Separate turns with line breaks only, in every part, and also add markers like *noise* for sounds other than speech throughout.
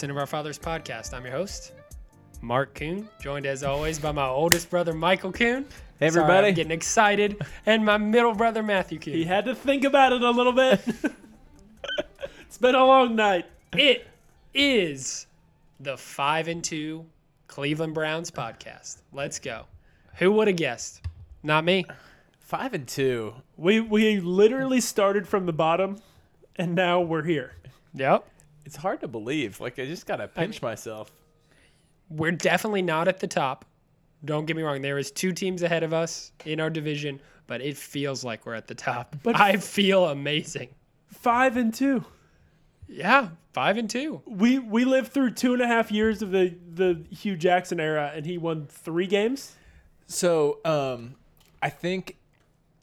Sin of Our Fathers podcast. I'm your host, Mark Kuhn, joined as always by my oldest brother, Michael Kuhn.
Hey,
Sorry,
everybody.
I'm getting excited. And my middle brother, Matthew Kuhn.
He had to think about it a little bit. *laughs* it's been a long night.
It is the 5 and 2 Cleveland Browns podcast. Let's go. Who would have guessed? Not me.
Five and two.
We we literally started from the bottom, and now we're here.
Yep.
It's hard to believe. Like I just gotta pinch myself.
We're definitely not at the top. Don't get me wrong. There is two teams ahead of us in our division, but it feels like we're at the top.
But-
I feel amazing.
Five and two.
Yeah, five and two.
We we lived through two and a half years of the the Hue Jackson era, and he won three games.
So, um, I think.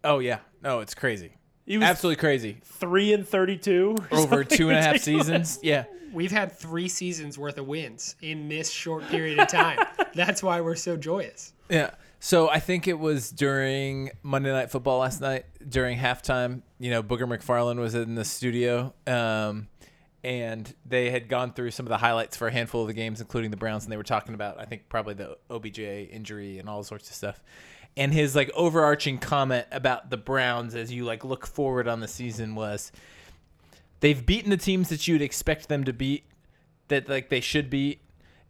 Oh yeah, no, it's crazy.
He was
Absolutely crazy.
three and thirty-two
Over two and a half seasons. Yeah.
We've had three seasons worth of wins in this short period of time. *laughs* That's why we're so joyous.
Yeah. So I think it was during Monday Night Football last night during halftime. You know, Booger McFarland was in the studio, um, and they had gone through some of the highlights for a handful of the games, including the Browns, and they were talking about I think probably the OBJ injury and all sorts of stuff. And his like overarching comment about the Browns as you like look forward on the season was they've beaten the teams that you'd expect them to beat that like they should beat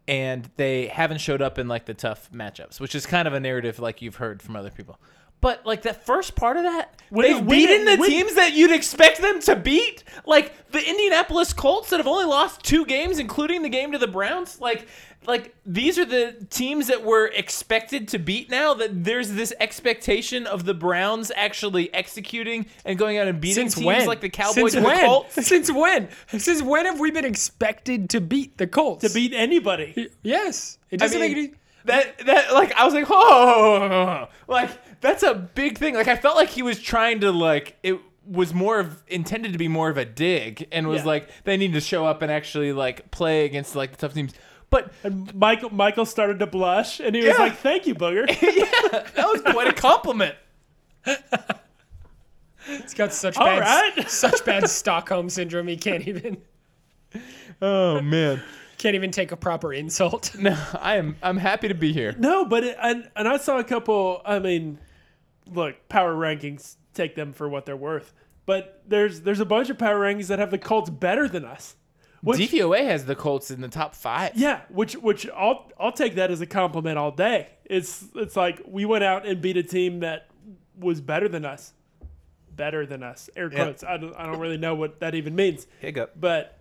and they haven't showed up in like the tough matchups which is kind of a narrative like you've heard from other people but like that first part of that
When-
they've
when-
beaten the
when-
teams that you'd expect them to beat like the indianapolis colts that have only lost two games including the game to the browns like like these are the teams that we're expected to beat now that there's this expectation of the browns actually executing and going out and beating
Since
teams
when?
like the cowboys
Since
and
when?
the colts *laughs*
Since when? Since when have we been expected to beat the Colts?
to beat anybody.
Yes. It doesn't
mean,
make any.
that that like I was like, oh, *laughs* like that's a big thing. Like I felt like he was trying to like it was more of intended to be more of a dig, and was
Yeah.
like they need to show up and actually like play against like the tough teams. But
And Michael Michael started to blush, and he was
Yeah.
like, "Thank you, Booger." *laughs*
yeah, that was quite a compliment. *laughs*
It's got such
All
bad,
right. *laughs*
such bad Stockholm syndrome. He can't even
Oh man,
can't even take a proper insult.
no, I am I'm happy to be here.
No, but it, and and I saw a couple. I mean, look, power rankings take them for what they're worth. But there's there's a bunch of power rankings that have the Colts better than us. Which,
DVOA has the Colts in the top five.
yeah, which which I'll I'll take that as a compliment all day. It's it's like we went out and beat a team that was better than us, better than us. Air
Yeah.
quotes. I don't I don't really know what that even means,
Hiccup.
but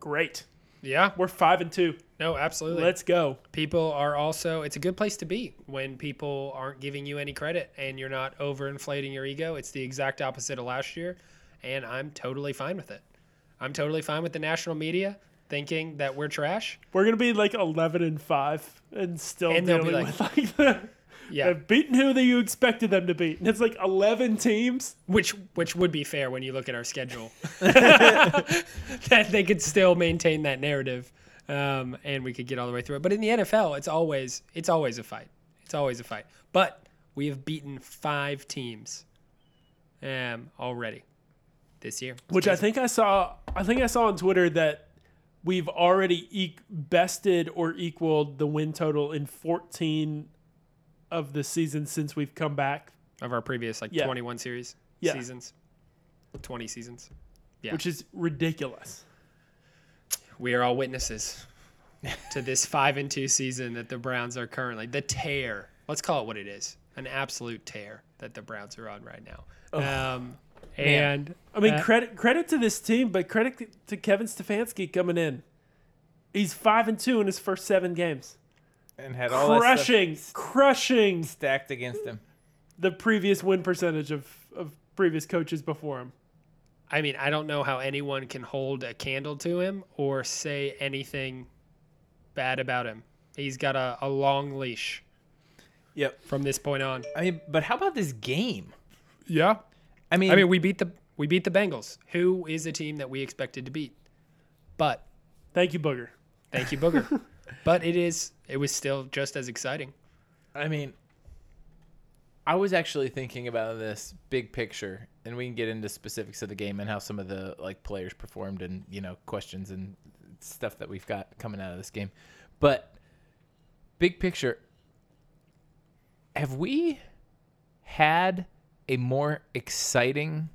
great.
Yeah.
We're five and two.
No, absolutely.
Let's go.
people are also it's a good place to be when people aren't giving you any credit and you're not overinflating your ego it's the exact opposite of last year and i'm totally fine with it i'm totally fine with the national media thinking that we're trash
We're gonna be like eleven and five, and still
And
dealing
like-
with like the. *laughs*
yeah
They've beaten who that you expected them to beat. And it's like 11 teams.
which which would be fair when you look at our schedule *laughs* *laughs* that they could still maintain that narrative um, and we could get all the way through it but in the nfl it's always it's always a fight it's always a fight but we have beaten five teams um, already this year
Which I think I saw I think I saw on Twitter that we've already e- bested or equaled the win total in 14 of the seasons since we've come back,
of our previous like
Yeah.
21 series
Yeah.
seasons 20 seasons Yeah.
which is ridiculous.
We are all witnesses to this *laughs* five and two season that the Browns are currently the tear. Let's call it what it is: an absolute tear that the Browns are on right now. Um, and
I mean,
uh,
credit credit to this team, but credit to Kevin Stefanski coming in. He's 5 and 2 in his first 7 games.
And had all that stuff
Crushing, crushing
stacked against him.
the previous win percentage of, of previous coaches before him.
I mean, I don't know how anyone can hold a candle to him or say anything bad about him. He's got a, a long leash
Yep.
from this point on.
I mean, but how about this game?
Yeah.
I mean,
I mean, we beat the we beat the Bengals, who is a team that we expected to beat. But
Thank you, Booger.
Thank you, Booger. *laughs* but it is it was still just as exciting.
I mean, I was actually thinking about this big picture, and we can get into specifics of the game and how some of the like players performed, and you know questions and stuff that we've got coming out of this game. But big picture, have we had a more exciting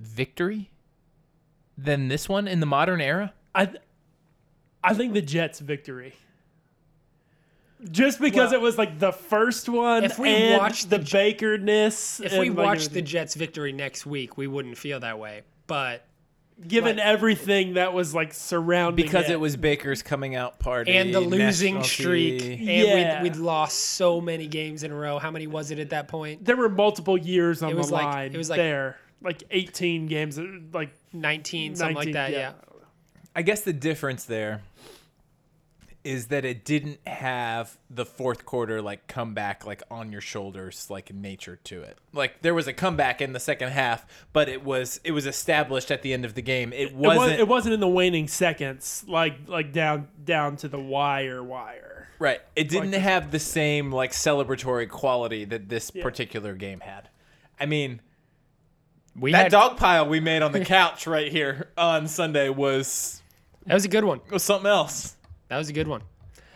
victory than this one in the modern era?
I, I think the Jets' victory. Just because
Well,
it was like the first one,
if we
and
watched
the,
the J-
Bakerness,
If
and
we
like
watched the. Jets' victory next week, we wouldn't feel that way. But
given
like-
everything that was like surrounding
Because
it,
it was Baker's coming out party
and the losing streak, and
Yeah.
we'd, we'd lost so many games in a row. How many was it at that point?
there were multiple years on
It was
the
like-
line.
it was like-
there, like 18 games, uh, like
19, something
19,
like that. Yeah.
I guess the difference there is that it didn't have the fourth quarter like comeback like on your shoulders like nature to it. Like there was a comeback in the second half, but it was it was established at the end of the game. It
It,
wasn't
was, it wasn't in the waning seconds, like like down down to the wire wire.
right. It didn't
this
have the same like celebratory quality that this
Yeah.
particular game had. I mean,
We
that
had
dog pile we made on the *laughs* couch right here on Sunday was
that was a good one.
It was something else.
That was a good one.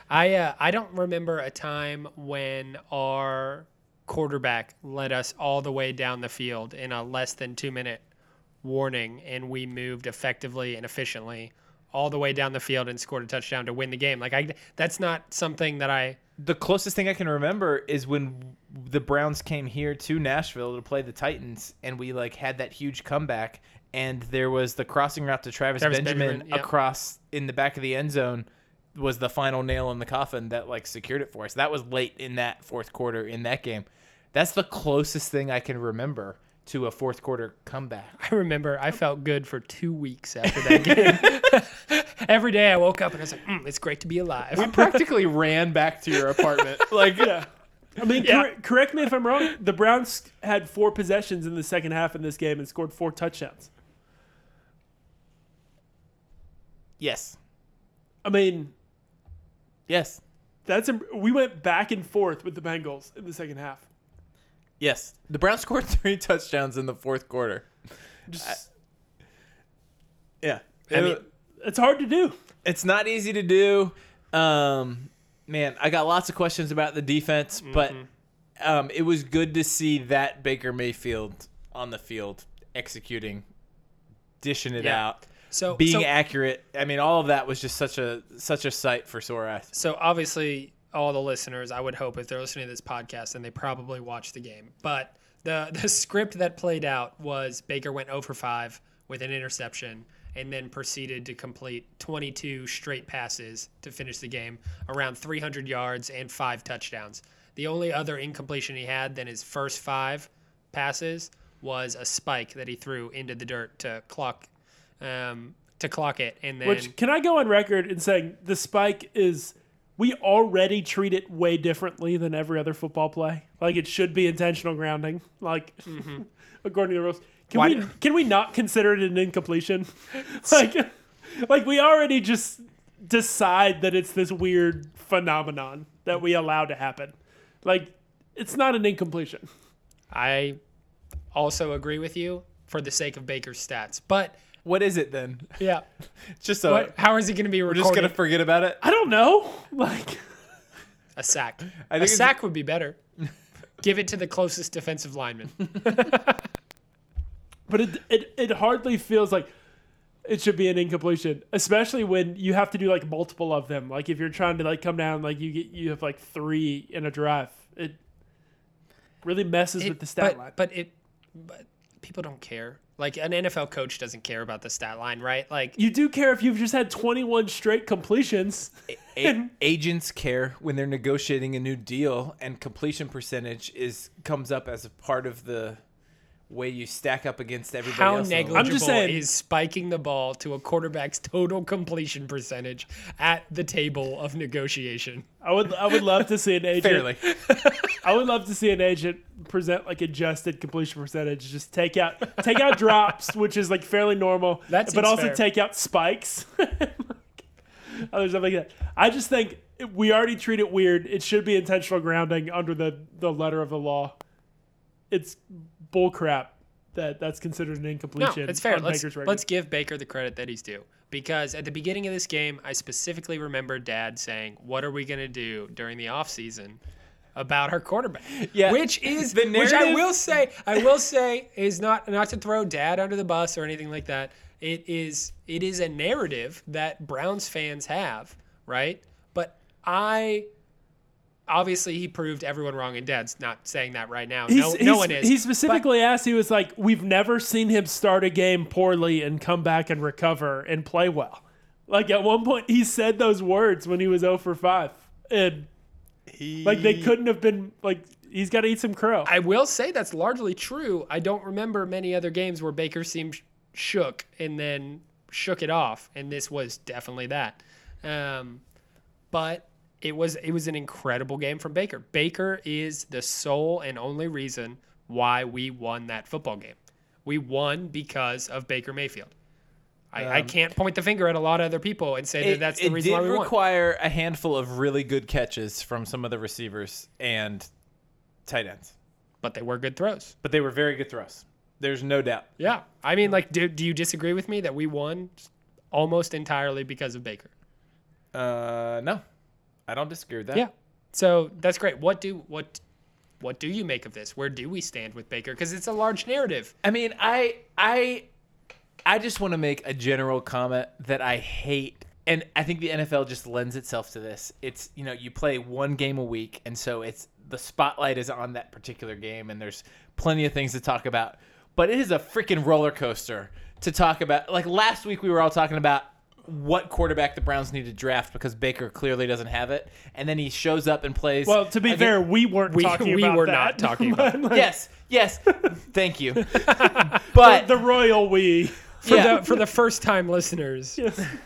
I uh, I don't remember a time when our quarterback led us all the way down the field in a less than two minute warning, and we moved effectively and efficiently all the way down the field and scored a touchdown to win the game. Like I, that's not something that I.
the closest thing I can remember is when the Browns came here to Nashville to play the Titans, and we like had that huge comeback, and there was the crossing route to Travis,
Travis
Benjamin,
Benjamin, yeah.
across in the back of the end zone was the final nail in the coffin that like secured it for us. That was late in that fourth quarter in that game. That's the closest thing I can remember to a fourth quarter comeback.
I remember I felt good for two weeks after that game. *laughs* Every day I woke up and I was like, mm, "It's great to be alive."
We practically ran back to your apartment. *laughs* Like
Yeah. I mean,
Yeah.
correct, correct me if I'm wrong. The Browns had four possessions in the second half in this game and scored four touchdowns.
yes.
I mean,
Yes.
that's we went back and forth with the Bengals in the second half.
Yes. The Browns *laughs* scored three touchdowns in the fourth quarter.
Just,
Yeah.
I mean,
it's hard to do.
it's not easy to do. Um, man, I got lots of questions about the defense, but um, it was good to see that Baker Mayfield on the field executing, dishing it
Yeah.
out,
so
being
so,
accurate. I mean, all of that was just such a such a sight for sore eyes.
So obviously, all the listeners, I would hope if they're listening to this podcast, and they probably watched the game. But the *laughs* the script that played out was Baker went 0 for 5 with an interception, and then proceeded to complete 22 straight passes to finish the game, around 300 yards and five touchdowns. The only other incompletion he had than his first five passes was a spike that he threw into the dirt to clock. Um, to clock it, and then
Which can I go on record in saying the spike is we already treat it way differently than every other football play. Like it should be intentional grounding, like *laughs* according to the rules. Can
Why
we can we not consider it an incompletion? *laughs* like like we already just decide that it's this weird phenomenon that we allow to happen. Like it's not an incompletion.
I also agree with you for the sake of Baker's stats. But
What is it then?
yeah, *laughs*
Just so
what, how is he going to be
recorded?
we're
just gonna forget about it.
I don't know. *laughs* Like *laughs*
a sack?
I
A
think it's-
sack would be better. Give it to the closest defensive lineman.
but it, it it hardly feels like it should be an incompletion, especially when you have to do like multiple of them. Like if you're trying to like come down, like you get you have like three in a drive. It really messes
It-
with the stat
but,
line.
But it, but people don't care. Like an NFL coach doesn't care about the stat line, right? Like
You do care if you've just had 21 straight completions. *laughs*
A- agents care when they're negotiating a new deal, and completion percentage is comes up as a part of the way you stack up against everybody
how
else. on the league.
negligible
saying-
is spiking the ball to a quarterback's total completion percentage at the table of negotiation?
I would I would love to see an agent.
Fairly. *laughs*
I would love to see an agent present like adjusted completion percentage. Just take out take out drops, *laughs* which is like fairly normal.
That
but also
fair.
take out spikes. *laughs* Other stuff like that. I just think we already treat it weird. It should be intentional grounding under the, the letter of the law. It's bull crap that that's considered an incompletion.
No, it's fair. Let's let's give Baker the credit that he's due because at the beginning of this game, I specifically remember Dad saying, "What are we gonna do during the offseason about our quarterback?"
Yeah.
which is
The
which I will say, I will say is not not to throw Dad under the bus or anything like that. It is it is a narrative that Browns fans have, right? But I. Obviously, he proved everyone wrong, and Dad's not saying that right now.
He's,
no,
he's,
no one is.
He
But-
specifically asked. He was like, "We've never seen him start a game poorly and come back and recover and play well." Like at one point, he said those words when he was 0 for 5, and like they couldn't have been like he's got to eat some crow.
I will say that's largely true. I don't remember many other games where Baker seemed shook and then shook it off, and this was definitely that. Um, but it was it was an incredible game from Baker. Baker is the sole and only reason why we won that football game. We won because of Baker Mayfield. I, I can't point the finger at a lot of other people and say that that's the reason why we won.
It did require a handful of really good catches from some of the receivers and tight ends,
But they were good throws.
but they were very good throws. There's no doubt.
Yeah. I mean, like, do, do you disagree with me that we won almost entirely because of Baker?
Uh, no, I don't disagree with that.
Yeah. So that's great. What do what what do you make of this? Where do we stand with Baker? Because it's a large narrative.
I mean, I I I just want to make a general comment that I hate and I think the NFL just lends itself to this. It's, you know, you play one game a week and so it's the spotlight is on that particular game and there's plenty of things to talk about. But it is a freaking roller coaster to talk about. Like last week we were all talking about what quarterback the Browns need to draft because Baker clearly doesn't have it, and then he shows up and plays.
well, to be
against-
fair, we weren't
We-
talking
we
about
were
that.
not talking *laughs* about
But,
yes, yes, *laughs* thank you. *laughs* But
the royal we.
For
Yeah.
the for the first time listeners.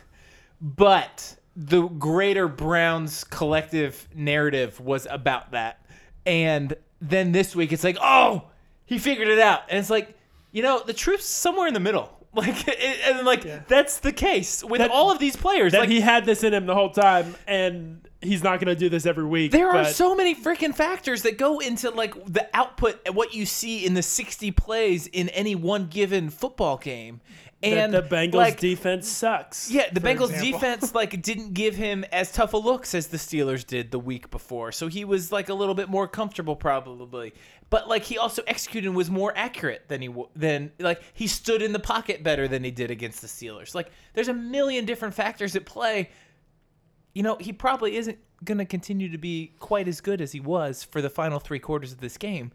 *laughs*
but the greater Browns collective narrative was about that. And then this week it's like, oh, he figured it out. And it's like, you know, the truth's somewhere in the middle. *laughs* Like, it, and like that's the case with
That-
all of these players.
That
Like,
he had this in him the whole time, and he's not going to do this every week.
there are so many freaking factors that go into like the output and what you see in the 60 plays in any one given football game.
That
And
the Bengals
like,
defense sucks.
Yeah, the Bengals
example.
defense *laughs* like didn't give him as tough a looks as the Steelers did the week before. So he was like a little bit more comfortable probably. But like he also executed and was more accurate than he than like he stood in the pocket better than he did against the Steelers. Like there's a million different factors at play. You know, he probably isn't going to continue to be quite as good as he was for the final 3 quarters of this game.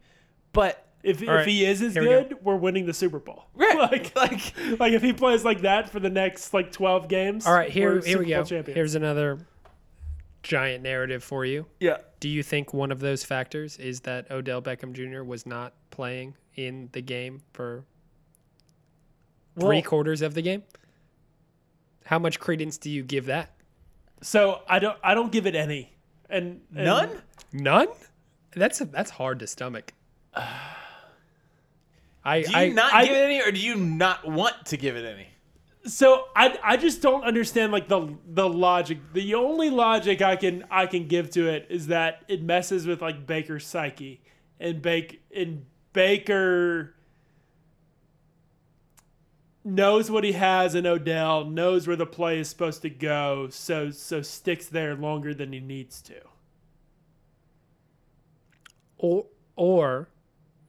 But
If, if
right,
he is as
here we
good, we're winning the Super Bowl. *laughs*
right,
Like,
like
like if he plays like that for the next like 12 games.
All right, here
we're
here we
Super
go.
Champions.
Here's another giant narrative for you.
yeah.
Do you think one of those factors is that Odell Beckham Jr. was not playing in the game for three quarters of the game? How much credence do you give that?
so I don't I don't give it any. And, and
None?
None. That's that's hard to stomach. *sighs* I
Do you
I,
not
I-
give it any or do you not want to give it any?
So I I just don't understand like the the logic. The only logic I can I can give to it is that it messes with like Baker's psyche and Bake and Baker knows what he has in Odell, knows where the play is supposed to go, so so sticks there longer than he needs to.
or or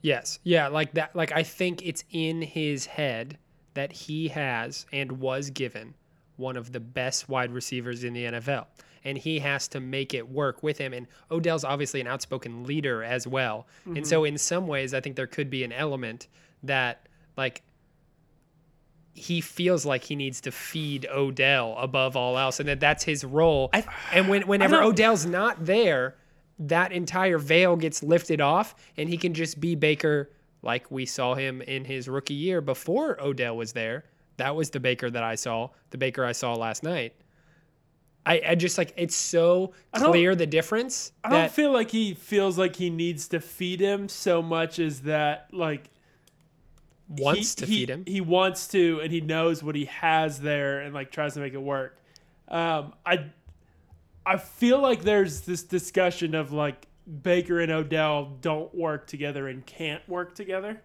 yes. Yeah like that like i think it's in his head that he has and was given one of the best wide receivers in the nfl and he has to make it work with him. And odell's obviously an outspoken leader as well. And so in some ways i think there could be an element that like he feels like he needs to feed Odell above all else, and that that's his role. and when, whenever Odell's not there, that entire veil gets lifted off, and he can just be Baker like we saw him in his rookie year before Odell was there. That was the Baker that I saw, the Baker I saw last night. I, I just like it's so clear the difference
I don't feel like he feels like he needs to feed him so much as that like
wants
he-
to
he-
feed him.
He wants to, and he knows what he has there, and like tries to make it work. Um, I, I feel like there's this discussion of like Baker and Odell don't work together and can't work together,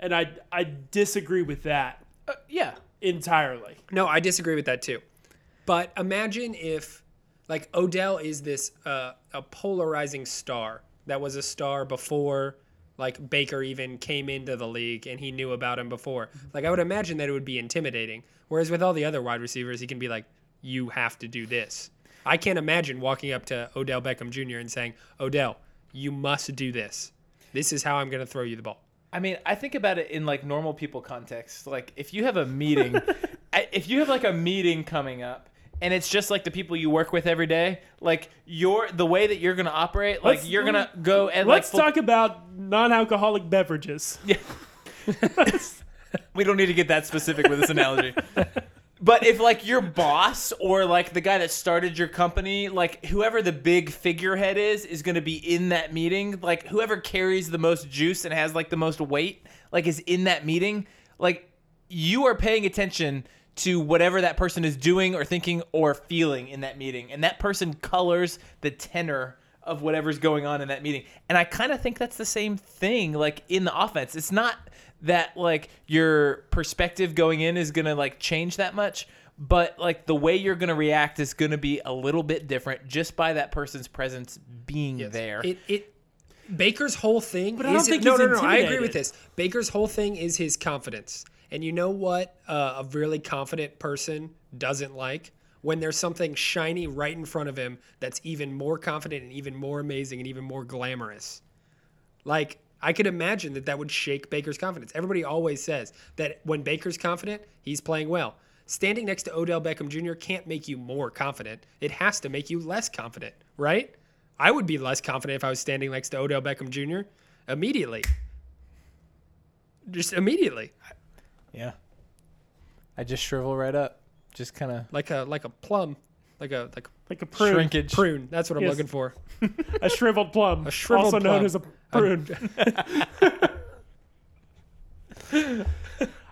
and I I disagree with that
Uh, yeah.
entirely.
No, I disagree with that too. But imagine if, like, Odell is this uh, a polarizing star that was a star before, like Baker even came into the league and he knew about him before. Like, I would imagine that it would be intimidating. Whereas with all the other wide receivers, he can be like, "You have to do this." I can't imagine walking up to Odell Beckham Jr. and saying, "Odell, you must do this. This is how I'm going to throw you the ball."
I mean, I think about it in like normal people context. Like if you have a meeting, *laughs* if you have like a meeting coming up and it's just like the people you work with every day, like you're the way that you're going to operate, like
Let's-
you're going to go and
Let's
like
talk about non-alcoholic beverages.
Yeah. *laughs* we don't need to get that specific with this analogy. *laughs* But if like your boss or like the guy that started your company, like whoever the big figurehead is, is going to be in that meeting, like whoever carries the most juice and has like the most weight, like is in that meeting, like you are paying attention to whatever that person is doing or thinking or feeling in that meeting. And that person colors the tenor of whatever's going on in that meeting. And I kind of think that's the same thing like in the offense. It's not that like your perspective going in is going to like change that much, but like the way you're going to react is going to be a little bit different just by that person's presence being there.
It it Baker's whole thing
But I don't
is
think
no
he's
no no. I agree with this. Baker's whole thing is his confidence, and you know what uh, a really confident person doesn't like when there's something shiny right in front of him that's even more confident and even more amazing and even more glamorous. Like I could imagine that that would shake Baker's confidence. Everybody always says that when Baker's confident, he's playing well. Standing next to Odell Beckham Jr. can't make you more confident. It has to make you less confident, right? I would be less confident if I was standing next to Odell Beckham Jr. immediately. Just immediately.
yeah. I just shrivel right up. Just kind of
Like a like a plum. Like a like
Like a prune,
shrinkage.
prune. That's what I'm
Yes.
looking for. *laughs*
a shriveled plum,
A shriveled
also known
plum.
as a prune. *laughs*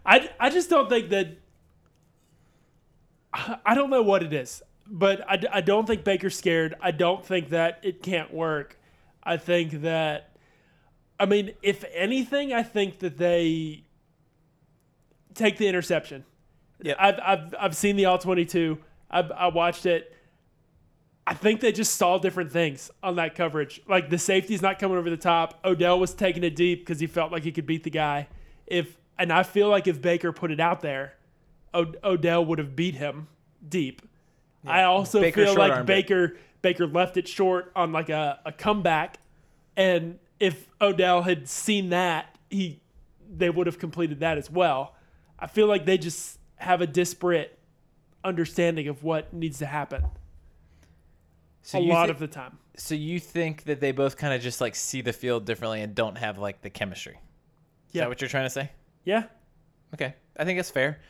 I, I just don't think that. I I don't know what it is, but I, d- I don't think Baker's scared. I don't think that it can't work. I think that. I mean, if anything, I think that they take the interception.
Yep.
I've, I've, I've seen the all 22. I've, I watched it. I think they just saw different things on that coverage. Like the safety's not coming over the top. Odell was taking it deep because he felt like he could beat the guy. If and I feel like if Baker put it out there, Od- Odell would have beat him deep. I also
Baker
feel like
short-armed it.
Baker Baker left it short on like a, a comeback, and if Odell had seen that, he they would have completed that as well. I feel like they just have a disparate understanding of what needs to happen
so
a lot
thi-
of the time.
So you think that they both kind of just like see the field differently and don't have like the chemistry? Is
Yeah.
that what you're trying to say?
Yeah.
Okay, I think that's fair.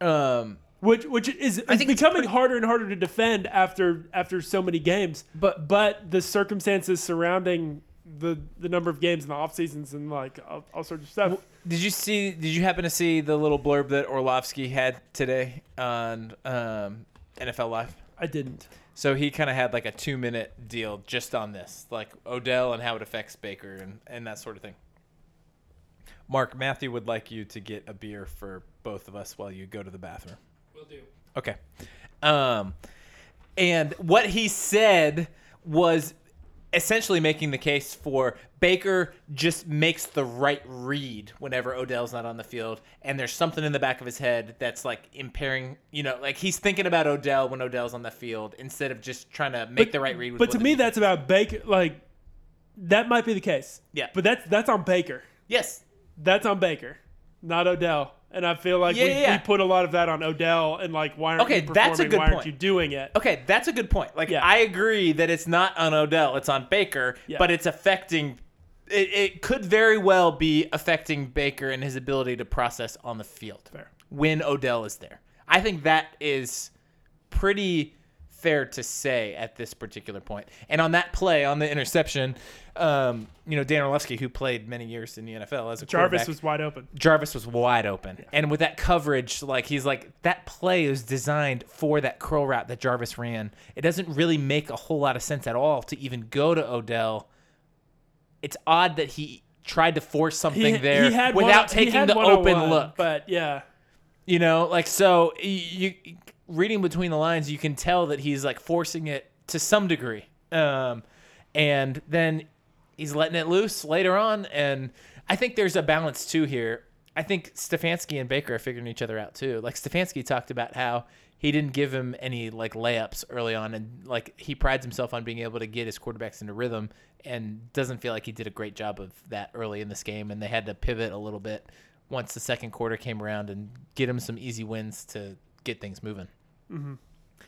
Um,
Which which is
I
it's
think it's
becoming
pretty-
harder and harder to defend after after so many games.
But-
but the circumstances surrounding the the number of games in the off seasons and like all, all sorts of stuff.
did you see? Did you happen to see the little blurb that Orlovsky had today on um, NFL Live?
I didn't.
So he kind of had like a two minute deal just on this, like Odell and how it affects Baker and, and that sort of thing. Mark, Matthew would like you to get a beer for both of us while you go to the bathroom.
Will do.
Okay. Um, and what he said was essentially making the case for Baker just makes the right read whenever Odell's not on the field, and there's something in the back of his head that's like impairing. You know, like he's thinking about Odell when Odell's on the field instead of just trying to make the right read. With
But to me, that's about Baker. Like that might be the case.
Yeah.
But that's that's on Baker.
yes,
That's on Baker, not Odell. And I feel like
Yeah,
we,
yeah,
we put a lot of that on Odell and like why aren't
Okay,
you
that's a good
why aren't
point.
you doing it?
Okay, that's a good point. Like
Yeah.
I agree that it's not on Odell, it's on Baker, but it's affecting it, it could very well be affecting Baker and his ability to process on the field
Fair.
when Odell is there. I think that is pretty fair to say at this particular point. And on that play, on the interception, um, you know, Dan Orlovsky, who played many years in the NFL as a
Jarvis was wide open.
Jarvis was wide open. And with that coverage, like he's like that play is designed for that curl route that Jarvis ran. It doesn't really make a whole lot of sense at all to even go to Odell. It's odd that he tried to force something
He,
there
he
without
one,
taking the open look.
But yeah,
You know, like so you, you reading between the lines, you can tell that he's like forcing it to some degree. Um, and then he's letting it loose later on and I think there's a balance too here. I think Stefanski and Baker are figuring each other out too. Like Stefanski talked about how he didn't give him any like layups early on and like he prides himself on being able to get his quarterbacks into rhythm and doesn't feel like he did a great job of that early in this game and they had to pivot a little bit once the second quarter came around and get him some easy wins to get things moving.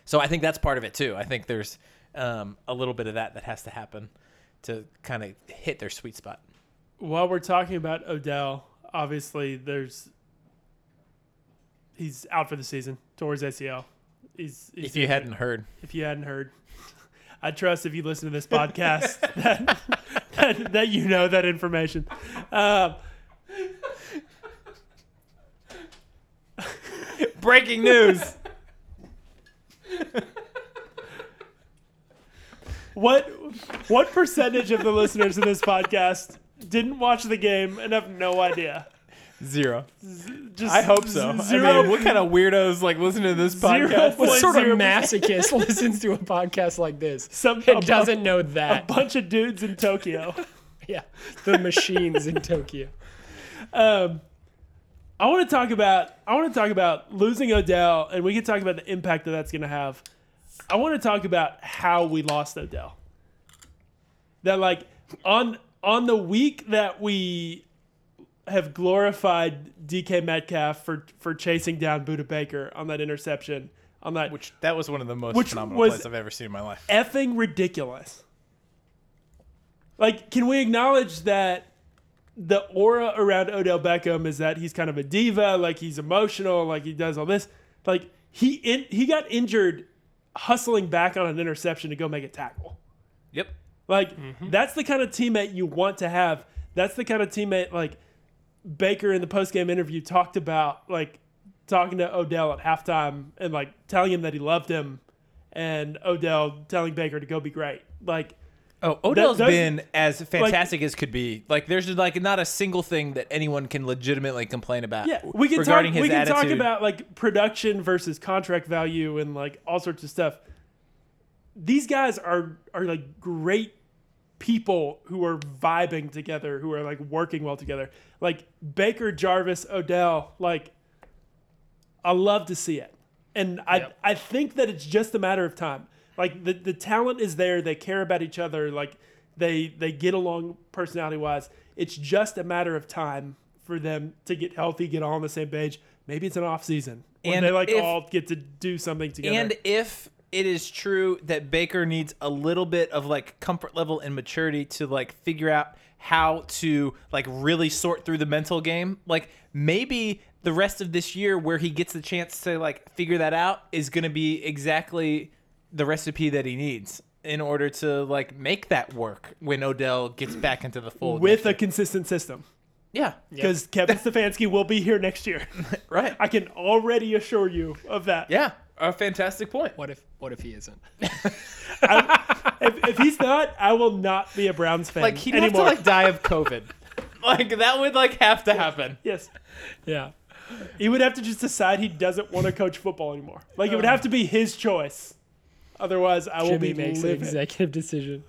So I think that's part of it too. I think there's um, a little bit of that that has to happen to kind of hit their sweet spot.
while we're talking about Odell, obviously there's he's out for the season towards ACL. He's, he's
If you hadn't heard,
if you hadn't heard, *laughs* I trust if you listen to this podcast *laughs* that, that that you know that information. Um,
breaking news. *laughs* *laughs*
what what percentage of the listeners in this podcast didn't watch the game and have no idea?
Zero.
Just
I hope so.
Zero.
I mean, what kind of weirdos like listen to this podcast?
point
What sort of
0%.
masochist *laughs* listens to a podcast like this?
Some
It doesn't know that.
a
that.
bunch of dudes in Tokyo. *laughs*
Yeah, the machines in Tokyo.
Um, I want to talk about I want to talk about losing Odell, and we can talk about the impact that that's going to have. I want to talk about how we lost Odell. That like on on the week that we have glorified DK Metcalf for for chasing down Budda Baker on that interception on that
Which that was one of the most
Which
phenomenal plays I've ever seen in my life.
effing ridiculous. Like, can we acknowledge that the aura around Odell Beckham is that he's kind of a diva, like he's emotional, like he does all this. Like he in, he got injured hustling back on an interception to go make a tackle.
Yep.
Like mm-hmm. that's the kind of teammate you want to have. That's the kind of teammate like Baker in the postgame interview talked about like talking to Odell at halftime and like telling him that he loved him and Odell telling Baker to go be great. Like
Oh, Odell's
those-
been as fantastic as could be. Like, there's like not a single thing that anyone can legitimately complain about.
yeah, we can talk we can
attitude.
talk about like production versus contract value and like all sorts of stuff. These guys are are like great people who are vibing together, who are like working well together. Like Baker, Jarvis, Odell, like I love to see it. And I
Yep.
I think that it's just a matter of time. Like the, the talent is there, they care about each other, like they they get along personality wise. It's just a matter of time for them to get healthy, get all on the same page. Maybe it's an off season. And
And
they like
if-
all get to do something together.
And if it is true that Baker needs a little bit of like comfort level and maturity to like figure out how to like really sort through the mental game, like maybe the rest of this year where he gets the chance to like figure that out is going to be exactly the recipe that he needs in order to like make that work when Odell gets back into the fold.
with a consistent system.
yeah,
Because Kevin *laughs* Stefanski will be here next year. *laughs*
right.
I can already assure you of that.
Yeah, a fantastic point.
What if what if he isn't? *laughs*
If, if he's not, I will not be a Browns fan
Like he'd
anymore.
have to like die of COVID. like that would like have to happen.
yes.
Yeah.
He would have to just decide he doesn't want to coach football anymore. Like it would have to be his choice. Otherwise, I will
Jimmy
be
makes an executive decision.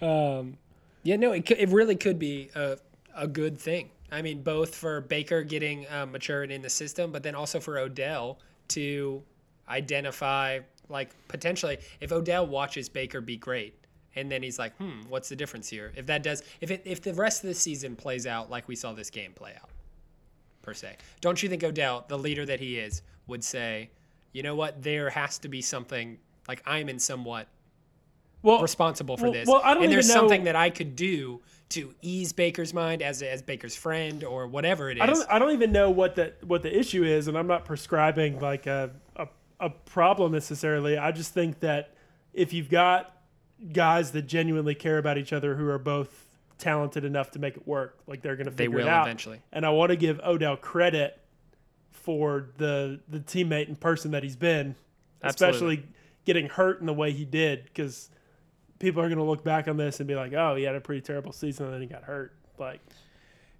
Um, yeah, no, it, it really could be a, a good thing. I mean, both for Baker getting uh, matured in the system, but then also for Odell to identify, like, potentially, if Odell watches Baker be great, and then he's like, hmm, what's the difference here? If that does, if it, if the rest of the season plays out like we saw this game play out, per se, don't you think Odell, the leader that he is, would say, you know what, there has to be something like I'm in somewhat
Well,
responsible for
well-
this.
well, I don't
and there's
know-
something that I could do to ease Baker's mind as as Baker's friend or whatever it is.
I don't. I don't even know what the what the issue is, and I'm not prescribing like a, a a problem necessarily. I just think that if you've got guys that genuinely care about each other who are both talented enough to make it work, like they're going to
They
figure
will
it out.
eventually.
And I want to give Odell credit for the the teammate and person that he's been,
Absolutely.
especially getting hurt in the way he did, because people are going to look back on this and be like, "Oh, he had a pretty terrible season, and then he got hurt." Like,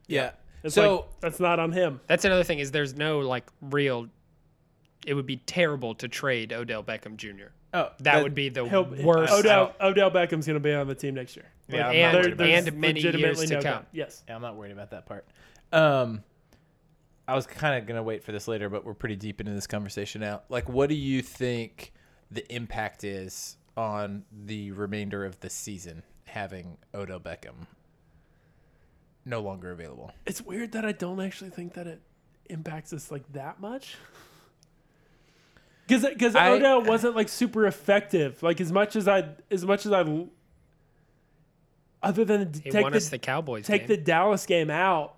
Yeah.
it's
so
like, that's not on him.
That's another thing is there's no like real. It would be terrible to trade Odell Beckham Jr.
oh,
That, would be the worst.
Odell Odell Beckham's going to be on the team next year.
Yeah, I'm not
and,
worried about
and many years to
no
come.
doubt. Yes.
Yeah, I'm not worried about that part. Um, I was kind of gonna wait for this later, but we're pretty deep into this conversation now. Like, what do you think the impact is on the remainder of the season having Odell Beckham no longer available?
It's weird that I don't actually think that it impacts us like that much. Because because
I-
Odell wasn't like super effective. Like as much as I as much as I other than
He
take
won
the,
us the Cowboys
take
game.
the Dallas game out,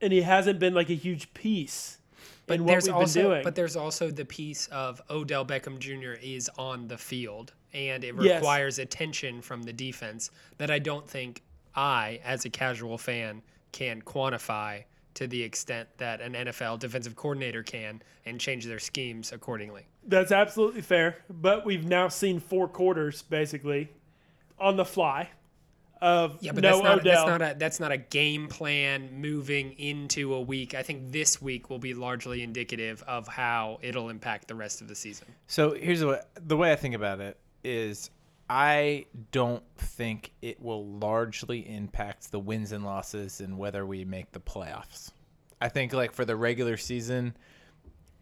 and he hasn't been like a huge piece
but
in what
there's
we've
also
been doing.
but there's also the piece of Odell Beckham Jr. is on the field and it
Yes.
requires attention from the defense that I don't think I as a casual fan can quantify to the extent that an NFL defensive coordinator can and change their schemes accordingly.
That's absolutely fair. But we've now seen four quarters basically on the fly of
Yeah, but
no
that's not
Odell.
that's not a that's not a game plan moving into a week. I think this week will be largely indicative of how it'll impact the rest of the season.
So here's what the way I think about it is I don't think it will largely impact the wins and losses and whether we make the playoffs. I think like for the regular season,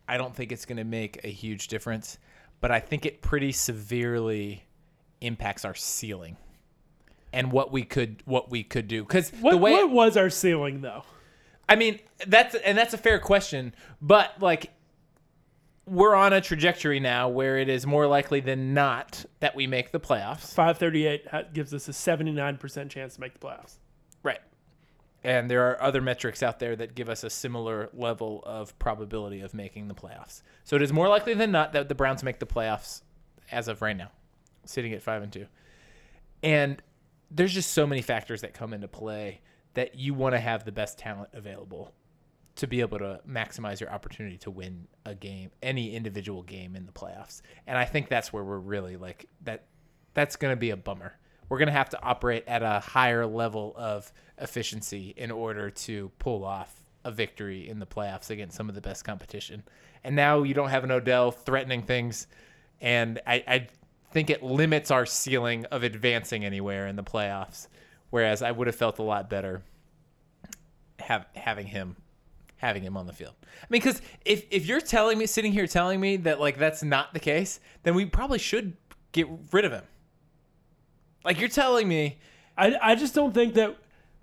I don't think it's going to make a huge difference, but I think it pretty severely impacts our ceiling and what we could what we could do
what,
the way
what was our ceiling though?
I mean, that's and that's a fair question, but like we're on a trajectory now where it is more likely than not that we make the playoffs.
538 uh, gives us a 79% chance to make the playoffs.
Right. And there are other metrics out there that give us a similar level of probability of making the playoffs. So it is more likely than not that the Browns make the playoffs as of right now, sitting at 5 and 2. And there's just so many factors that come into play that you want to have the best talent available to be able to maximize your opportunity to win a game, any individual game in the playoffs. And I think that's where we're really like that that's going to be a bummer. We're going to have to operate at a higher level of efficiency in order to pull off a victory in the playoffs against some of the best competition. And now you don't have an Odell threatening things, and I, I think it limits our ceiling of advancing anywhere in the playoffs. Whereas I would have felt a lot better have having him having him on the field. I mean, because if if you're telling me sitting here telling me that like that's not the case, then we probably should get rid of him. Like you're telling me,
I, I just don't think that,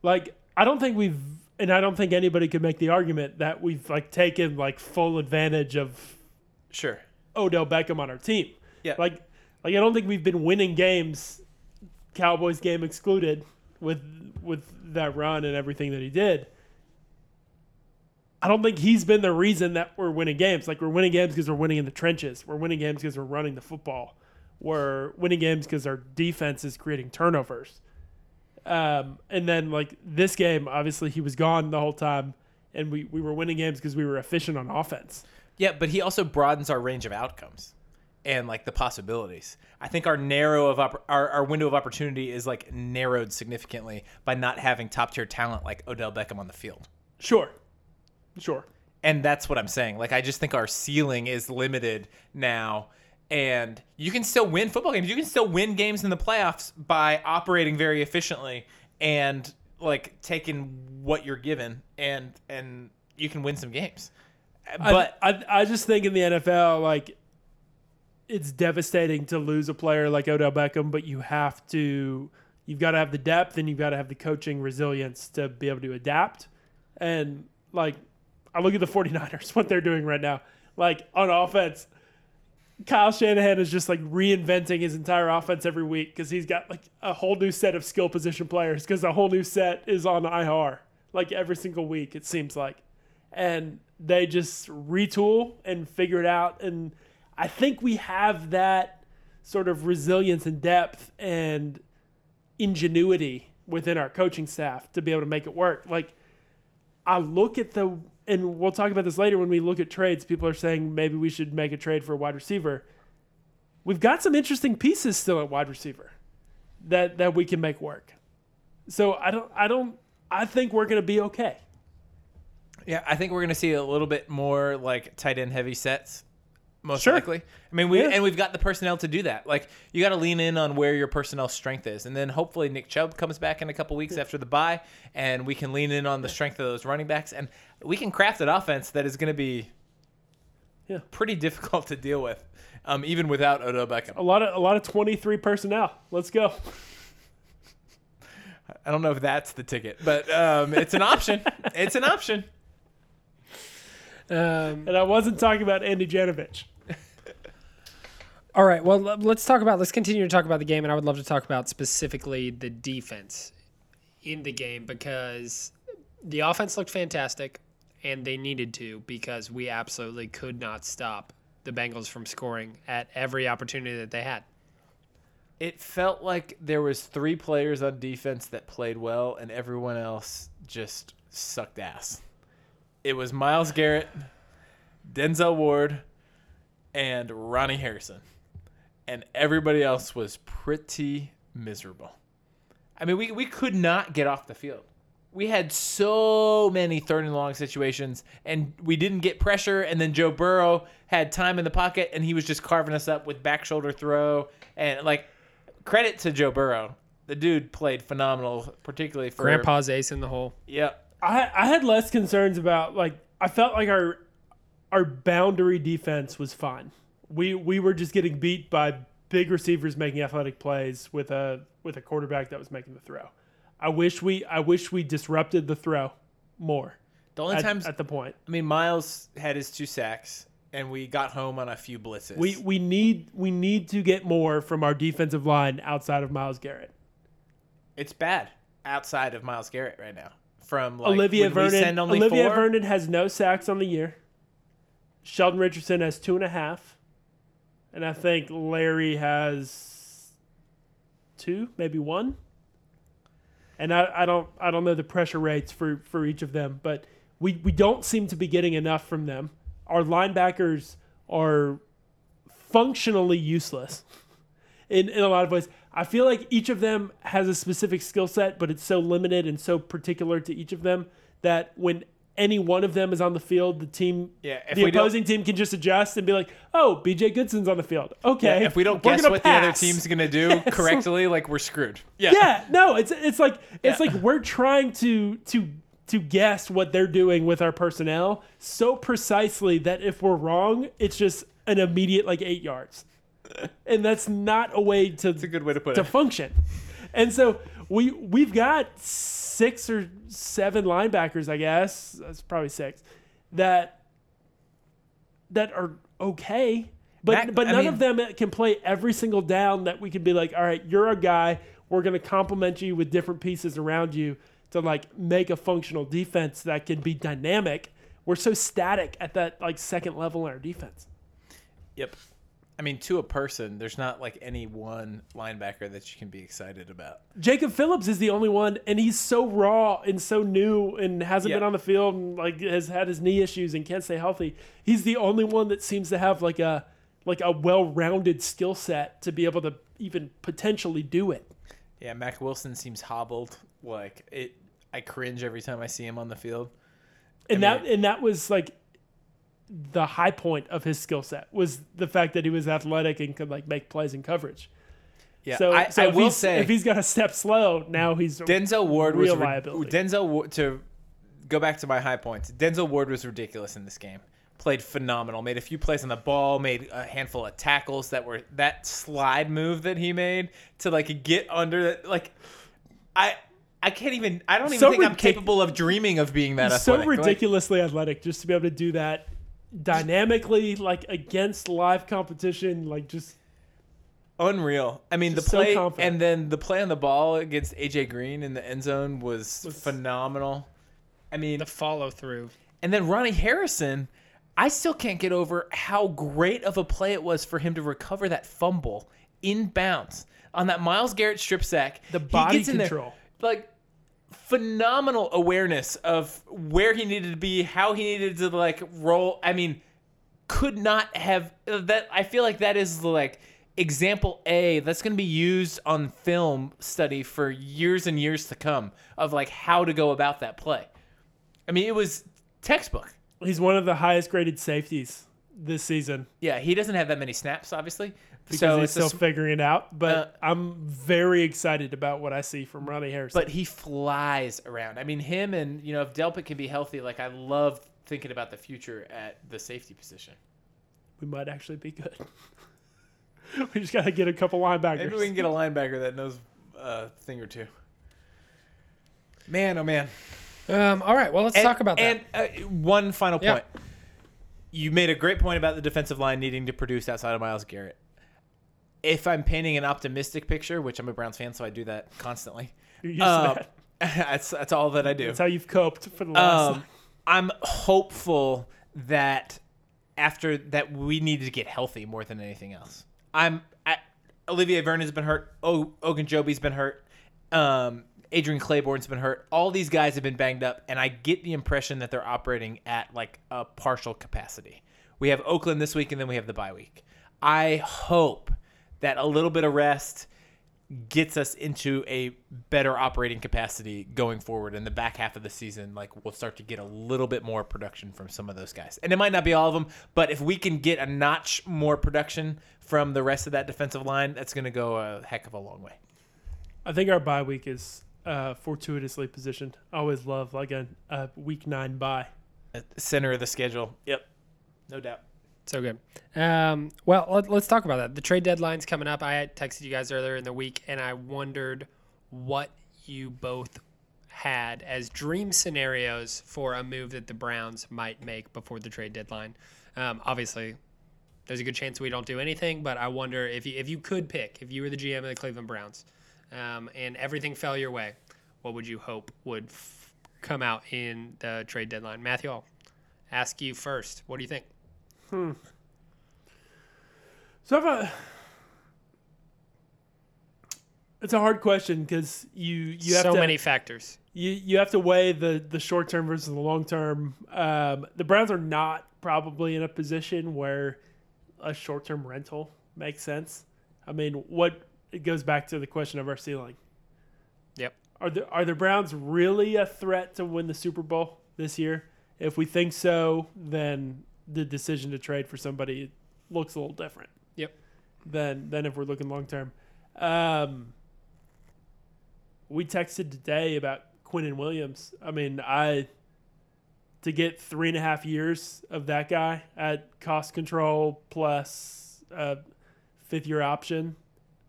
like, I don't think we've, and I don't think anybody could make the argument that we've, like, taken, like, full advantage of
sure,
Odell Beckham on our team.
Yeah.
Like, like I don't think we've been winning games, Cowboys game excluded, with with that run and everything that he did. I don't think he's been the reason that we're winning games. Like we're winning games because we're winning in the trenches. We're winning games because we're running the football. We're winning games because our defense is creating turnovers. Um, and then like this game, obviously he was gone the whole time, and we we were winning games because we were efficient on offense.
yeah, but he also broadens our range of outcomes and like the possibilities. I think our narrow of our our window of opportunity is like narrowed significantly by not having top tier talent like Odell Beckham on the field.
Sure, sure.
And that's what I'm saying. Like I just think our ceiling is limited now and you can still win football games. You can still win games in the playoffs by operating very efficiently and like taking what you're given and and you can win some games. But
I, I I just think in the NFL, like it's devastating to lose a player like Odell Beckham, but you have to you've got to have the depth and you've got to have the coaching resilience to be able to adapt. And like I look at the 49ers, *laughs* what they're doing right now. Like on offense, Kyle Shanahan is just like reinventing his entire offense every week because he's got like a whole new set of skill position players because a whole new set is on IR like every single week it seems like, and they just retool and figure it out. And I think we have that sort of resilience and depth and ingenuity within our coaching staff to be able to make it work. Like I look at the and we'll talk about this later when we look at trades. People are saying maybe we should make a trade for a wide receiver. We've got some interesting pieces still at wide receiver that that we can make work. So I don't I don't I think we're gonna be okay.
Yeah, I think we're gonna see a little bit more like tight end heavy sets, most
Sure.
likely. I mean, we
Yeah.
and we've got the personnel to do that. Like, you got to lean in on where your personnel strength is, and then hopefully Nick Chubb comes back in a couple weeks after the bye, and we can lean in on the strength of those running backs, and we can craft an offense that is going to be
Yeah.
pretty difficult to deal with, um, even without Odell Beckham.
A lot of a lot of twenty three personnel. Let's go.
I don't know if that's the ticket, but um, it's an option. it's an option. *laughs*
Um,
And I wasn't talking about Andy Janovich. *laughs*
all right. Well, let's talk about. Let's continue to talk about the game, and I would love to talk about specifically the defense in the game because the offense looked fantastic, and they needed to because we absolutely could not stop the Bengals from scoring at every opportunity that they had.
It felt like there was three players on defense that played well, and everyone else just sucked ass. It was Myles Garrett, Denzel Ward, and Ronnie Harrison, and everybody else was pretty miserable. I mean, we we could not get off the field. We had so many third and long situations, and we didn't get pressure. And then Joe Burrow had time in the pocket, and he was just carving us up with back shoulder throw. And like, credit to Joe Burrow, the dude played phenomenal, particularly for
Grandpa's ace in the hole.
Yep.
I I had less concerns about like I felt like our our boundary defense was fine. We we were just getting beat by big receivers making athletic plays with a with a quarterback that was making the throw. I wish we I wish we disrupted the throw more
The only
at,
times
at the point.
I mean, Myles had his two sacks, and we got home on a few blitzes.
We we need we need to get more from our defensive line outside of Myles Garrett.
it's bad outside of Myles Garrett right now. From like, Olivier
Vernon Olivier
four,
Vernon has no sacks on the year. Sheldon Richardson has two and a half. And I think Larry has two, maybe one. And I, I don't I don't know the pressure rates for, for each of them, but we, we don't seem to be getting enough from them. Our linebackers are functionally useless *laughs* in, in a lot of ways. I feel like each of them has a specific skill set, but it's so limited and so particular to each of them that when any one of them is on the field, the team,
Yeah, if
the opposing team can just adjust and be like, "Oh, BJ Goodson's on the field." Okay,
Yeah, if we don't guess what the other team's gonna do *laughs*
Yes.
correctly, like we're screwed. Yeah.
yeah, no, it's it's like it's
Yeah.
like we're trying to to to guess what they're doing with our personnel so precisely that if we're wrong, it's just an immediate like eight yards, and that's not a way to
It's a good way to put
to
it.
function. And so we we've got six or seven linebackers, I guess. That's probably six that that are okay. But but
I
none
mean-
of them can play every single down that we could be like, all right, you're a guy. We're going to complement you with different pieces around you to like make a functional defense that can be dynamic. We're so static at that like second level in our defense.
Yep. I mean, to a person, there's not like any one linebacker that you can be excited about.
Jacob Phillips is the only one, and he's so raw and so new and hasn't
Yeah.
been on the field and like has had his knee issues and can't stay healthy. He's the only one that seems to have like a like a well-rounded skill set to be able to even potentially do it.
Yeah, Mack Wilson seems hobbled. Like it, I cringe every time I see him on the field.
And
I mean-
that and that was like the high point of his skill set was the fact that he was athletic and could like make plays in coverage.
Yeah,
So,
I,
so
I will
he's,
say
if he's got to step slow, now he's *laughs*
Denzel Ward
real
was
liability.
Denzel to go back to my high points. Denzel Ward was ridiculous in this game. Played phenomenal. Made a few plays on the ball. Made a handful of tackles that were that slide move that he made to like get under that. Like I I can't even. I don't even
So
think I'm capable of dreaming of being that
He's so
athletic. Like,
ridiculously athletic just to be able to do that dynamically, like against live competition, like just
unreal. I mean, the play
confident.
and then the play on the ball against AJ Green in the end zone was,
Was-
phenomenal. I mean,
The follow through.
And then Ronnie Harrison, I still can't get over how great of a play it was for him to recover that fumble in bounds on that Myles Garrett strip sack.
The
He
body
gets in there,
control.
like phenomenal awareness of where he needed to be, how he needed to like roll. I mean, could not have that. I feel like that is like example A that's going to be used on film study for years and years to come of like how to go about that play. I mean, it was textbook.
He's one of the highest graded safeties this season
Yeah, he doesn't have that many snaps, obviously.
Because
so
he's
it's
still
s-
figuring it out. But
Uh,
I'm very excited about what I see from Ronnie Harrison.
but he flies around. I mean, him and you know if Delpit can be healthy, like I love thinking about the future at the safety position.
we might actually be good. *laughs* we just got to get a couple linebackers.
Maybe we can get a linebacker that knows a thing or two. Man, oh man.
Um, all right, well, let's
And-
talk about that.
And uh, one final
Yeah.
point. You made a great point about the defensive line needing to produce outside of Myles Garrett. If I'm painting an optimistic picture, which I'm a Browns fan, so I do that constantly.
You're used to
Um,
that. *laughs*
that's that's all that I do.
That's how you've coped for the last.
Um, I'm hopeful that after that we need to get healthy more than anything else. I'm I, Olivier Vernon's been hurt. O, Ogunjobi's been hurt. Um, Adrian Clayborn's been hurt. All these guys have been banged up, and I get the impression that they're operating at like a partial capacity. We have Oakland this week, and then we have the bye week. I hope that a little bit of rest gets us into a better operating capacity going forward. In the back half of the season like we'll start to get a little bit more production from some of those guys. And it might not be all of them but if we can get a notch more production from the rest of that defensive line that's going to go a heck of a long way.
I think our bye week is uh, fortuitously positioned. I always love like a, a week nine bye.
At the center of the schedule. Yep. No doubt
So good. Um, well, let, let's talk about that. The trade deadline's coming up. I texted you guys earlier in the week, and I wondered what you both had as dream scenarios for a move that the Browns might make before the trade deadline. Um, obviously, there's a good chance we don't do anything, but I wonder if you, if you could pick, if you were the GM of the Cleveland Browns, um, and everything fell your way, what would you hope would f- come out in the trade deadline? Matthew, I'll ask you first. What do you think?
So I've a, it's a hard question because you you have
so
to
many factors.
you you have to weigh the the short term versus the long term. Um, the Browns are not probably in a position where a short term rental makes sense. I mean, what it goes back to the question of our ceiling.
Yep.
Are the are the Browns really a threat to win the Super Bowl this year? If we think so, then the decision to trade for somebody looks a little different.
Yep.
Than than if we're looking long term. Um, we texted today about Quinnen Williams. I mean, I to get three and a half years of that guy at cost control plus a fifth year option.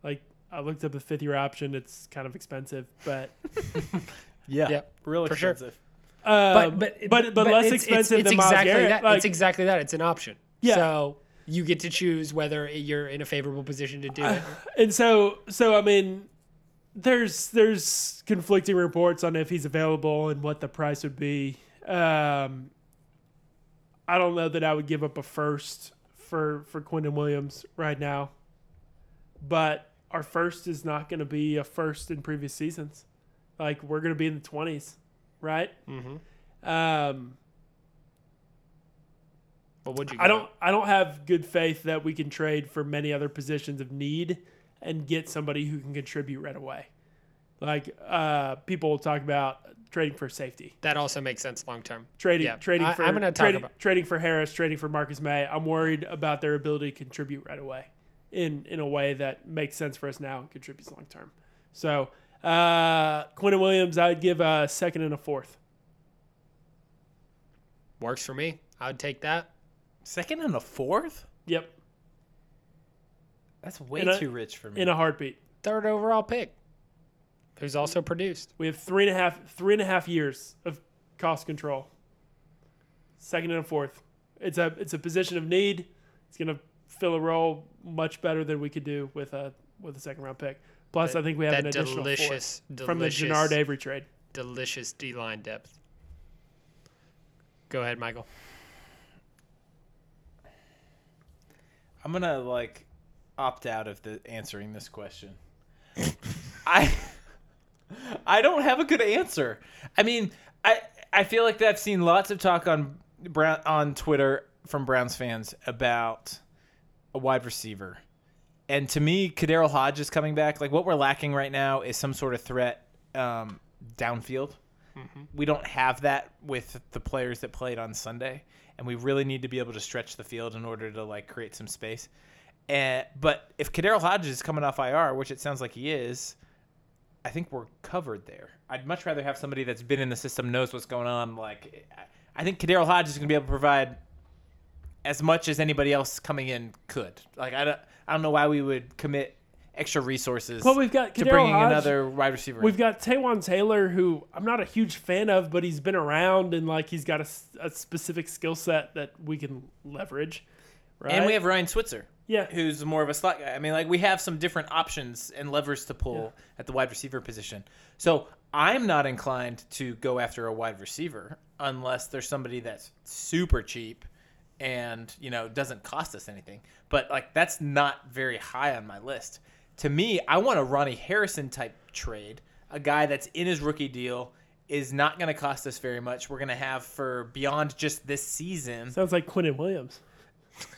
Like I looked up the fifth year option. It's kind of expensive, but *laughs*
yeah
Yep,
real
for sure.
Uh,
but but
but but, less
it's-
expensive
it's,
than
it's
Myles
exactly
Garrett.
That.
Like,
it's exactly that. It's an option.
Yeah.
So you get to choose whether you're in a favorable position to do it. *sighs*
and so so I mean, there's there's conflicting reports on if he's available and what the price would be. Um, I don't know that I would give up a first for for Quinnen Williams right now, but our first is not going to be a first in previous seasons. Like we're going to be in the twenties, right?
Mm-hmm.
Um,
What would you?
I don't I don't have good faith that we can trade for many other positions of need and get somebody who can contribute right away. Like uh, people will talk about trading for safety,
That also makes sense long term.
trading
Yeah,
trading
I-
for
I'm gonna talk
trading,
about-
trading for Harris, trading for Marcus Maye. I'm worried about their ability to contribute right away in in a way that makes sense for us now and contributes long term. So uh, Quinnen Williams, I'd give a second and a fourth.
Works for me. I would take that.
second and a fourth
Yep,
that's way
In a-
too rich for me
in a heartbeat.
Third overall pick, who's also produced.
We have three and a half three and a half years of cost control. Second and a fourth. It's a it's a position of need. It's gonna fill a role much better than we could do with a with a second round pick. Plus, I think we have
that
an additional
delicious,
fourth from the
delicious,
Genard Avery trade.
delicious D line depth. Go ahead, Michael.
I'm gonna like opt out of the answering this question. *laughs* I I don't have a good answer. I mean, I I feel like I've seen lots of talk on Brown on Twitter from Browns fans about a wide receiver, And to me, KhaDarel Hodge is coming back. Like what we're lacking right now is some sort of threat um, downfield. We don't have that with the players that played on Sunday, and we really need to be able to stretch the field in order to like create some space. And but if KhaDarel Hodge is coming off IR, which it sounds like he is, I think we're covered there. I'd much rather have somebody that's been in the system, knows what's going on. Like, I think KhaDarel Hodge is going to be able to provide as much as anybody else coming in could. Like, I don't, I don't know why we would commit extra resources
Well, we've got
to
KhaDarel
bringing
Hodge.
another wide receiver.
We've got Taywan Taylor, who I'm not a huge fan of, but he's been around and like he's got a specific skill set that we can leverage. Right?
and we have Ryan Switzer,
yeah,
who's more of a slot guy. I mean, like we have some different options and levers to pull at the wide receiver position. So I'm not inclined to go after a wide receiver unless there's somebody that's super cheap and you know doesn't cost us anything. But like that's not very high on my list. To me, I want a Ronnie Harrison type trade, a guy that's in his rookie deal. Is not going to cost us very much. We're going to have for beyond just this season.
sounds like Quinnen Williams.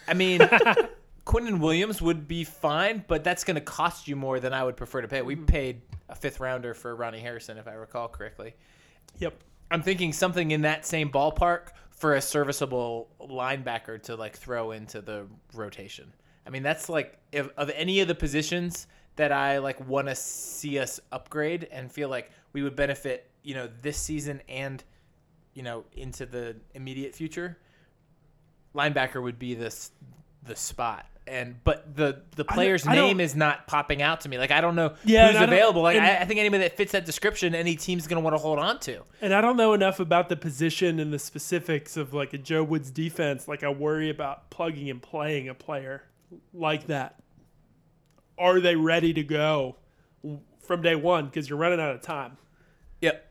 I mean, *laughs* Quinnen Williams would be fine, but that's going to cost you more than I would prefer to pay. We mm-hmm. paid a fifth rounder for Ronnie Harrison, if I recall correctly.
Yep.
I'm thinking something in that same ballpark for a serviceable linebacker to like throw into the rotation. I mean, that's like if, of any of the positions that I like want to see us upgrade and feel like we would benefit, you know, this season and you know into the immediate future. Linebacker would be this the spot. And but the the player's
I don't-
name is not popping out to me. Like I don't know
Yeah,
who's
and I don't-
available. Like I, I think anybody that fits that description, any team's gonna want to hold on to.
And I don't know enough about the position and the specifics of like a Joe Woods defense. Like I worry about plugging and playing a player like that. Are they ready to go from day one? Because you're running out of time.
Yep.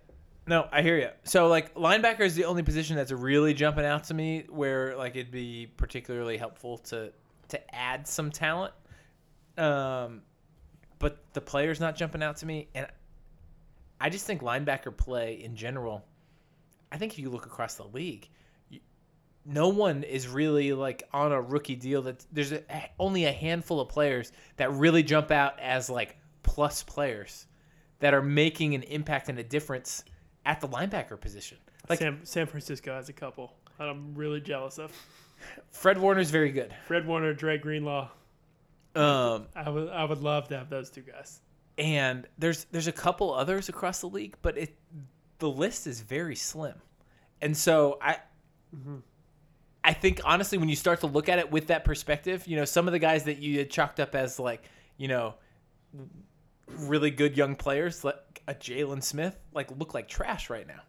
No, I hear you. So like linebacker is the only position that's really jumping out to me where like it'd be particularly helpful to to add some talent. Um, but the player's not jumping out to me, and I just think linebacker play in general. I think if you look across the league, no one is really like on a rookie deal. That there's a, only a handful of players that really jump out as like plus players that are making an impact and a difference at the linebacker position. Like
San, San Francisco has a couple that I'm really jealous of.
Fred Warner's very good.
Fred Warner, Dre Greenlaw.
Um,
I would I would love to have those two guys.
and there's there's a couple others across the league, but it the list is very slim. And so I I think honestly when you start to look at it with that perspective, you know, some of the guys that you had chalked up as like, you know, really good young players like a Jaylon Smith, like look like trash right now.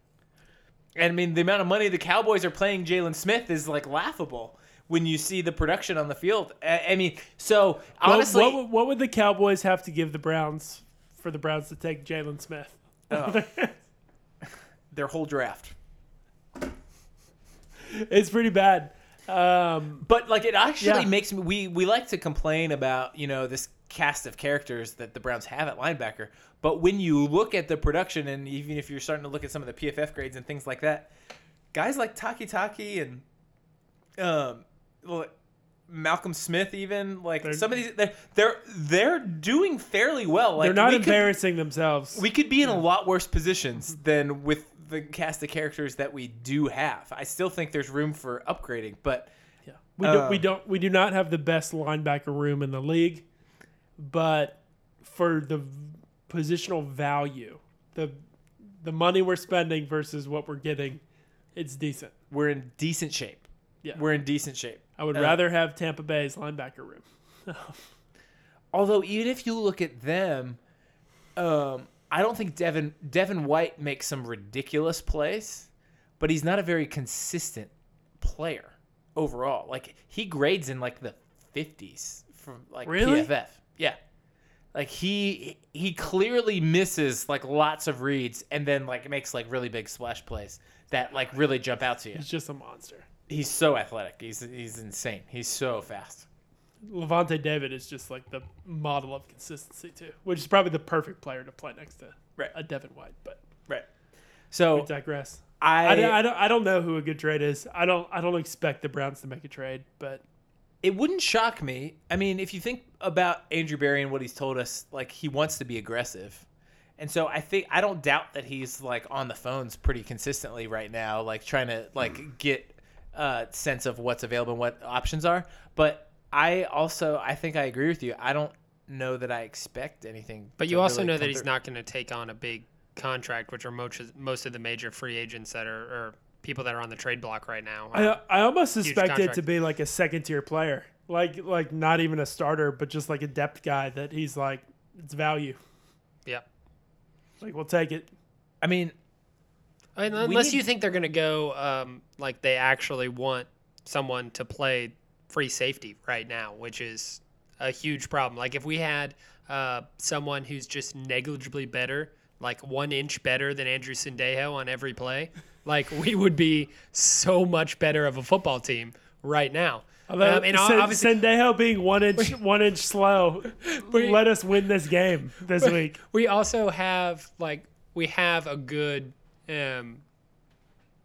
And I mean the amount of money the Cowboys are playing Jaylon Smith is like laughable when you see the production on the field. I mean, so
What-
honestly,
what, would- what would the Cowboys have to give the Browns for the Browns to take Jaylon Smith?
Oh. *laughs* their whole draft. *laughs*
it's pretty bad. Um,
But like it actually
Yeah.
makes me we we like to complain about, you know, this cast of characters that the Browns have at linebacker. But when you look at the production and even if you're starting to look at some of the PFF grades and things like that, guys like Takitaki and um Malcolm Smith even like
They're-
some of these they're they're, they're doing fairly well. Like
they're not
we could-
embarrassing themselves.
we could be in a lot worse positions than with the cast of characters that we do have. I still think there's room for upgrading, but
Yeah. We don't we
Um,
don't we do not have the best linebacker room in the league, but for the positional value, the the money we're spending versus what we're getting, it's decent.
we're in decent shape.
Yeah.
We're in decent shape.
I would
Uh,
rather have Tampa Bay's linebacker room. *laughs*
Although even if you look at them, um, I don't think Devin Devin White makes some ridiculous plays, but he's not a very consistent player overall. Like he grades in like the fifties from like
Really?
PFF. Yeah. Like he he clearly misses like lots of reads and then like makes like really big splash plays that like really jump out to you.
He's just a monster.
He's so athletic. He's he's insane. He's so fast.
Lavonte David is just like the model of consistency too, which is probably the perfect player to play next to
Right.
a Devin White. But
Right.
we
So
digress.
I,
I, don't- I don't I don't know who a good trade is. I don't I don't expect the Browns to make a trade, but
it wouldn't shock me. I mean, if you think about Andrew Berry and what he's told us, like he wants to be aggressive. And so I think I don't doubt that he's like on the phones pretty consistently right now, like trying to like get a sense of what's available and what options are. But I also I think I agree with you. I don't know that I expect anything.
But you also
really
know that he's not going to take on a big contract, which are most most of the major free agents that are or people that are on the trade block right now.
I, I almost suspect it to be like a second tier player, like like not even a starter, but just like a depth guy that he's like it's value.
yeah.
Like we'll take it.
I mean,
And
We
Unless
need-
you think they're going to go um, like they actually want someone to play free safety right now, which is a huge problem. Like if we had uh, someone who's just negligibly better, like one inch better than Andrew Sendejo on every play, like we would be so much better of a football team right now.
Although
Um, and
Sen-
obviously,
Sendejo being one inch *laughs* one inch slow let us win this game this week.
we also have like we have a good um,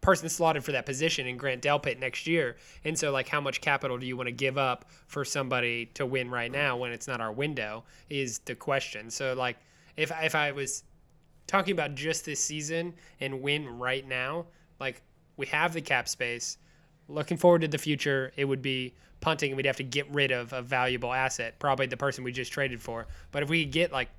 person slotted for that position in Grant Delpit next year. And so like how much capital do you want to give up for somebody to win right now when it's not our window is the question. So like if if I was talking about just this season and win right now, like we have the cap space. Looking forward to the future, it would be punting and we'd have to get rid of a valuable asset, probably the person we just traded for. But if we could get like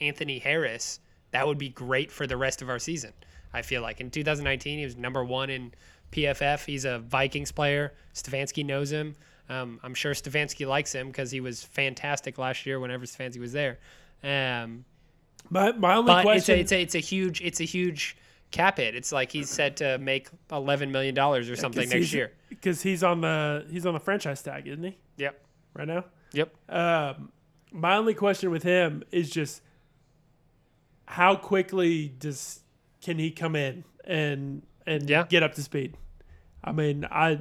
Anthony Harris, that would be great for the rest of our season. I feel like in 2019 he was number one in PFF. He's a Vikings player. Stefanski knows him. Um, I'm sure Stefanski likes him because he was fantastic last year whenever Stefanski was there. Um,
My my only
but it's
question
a, it's a it's a huge it's a huge cap hit. It's like he's set to make 11 million dollars or something next year.
because he's on the he's on the franchise tag, isn't he?
Yep.
Right now.
Yep.
Um, my only question with him is just how quickly does can he come in and and
Yeah.
get up to speed? I mean, I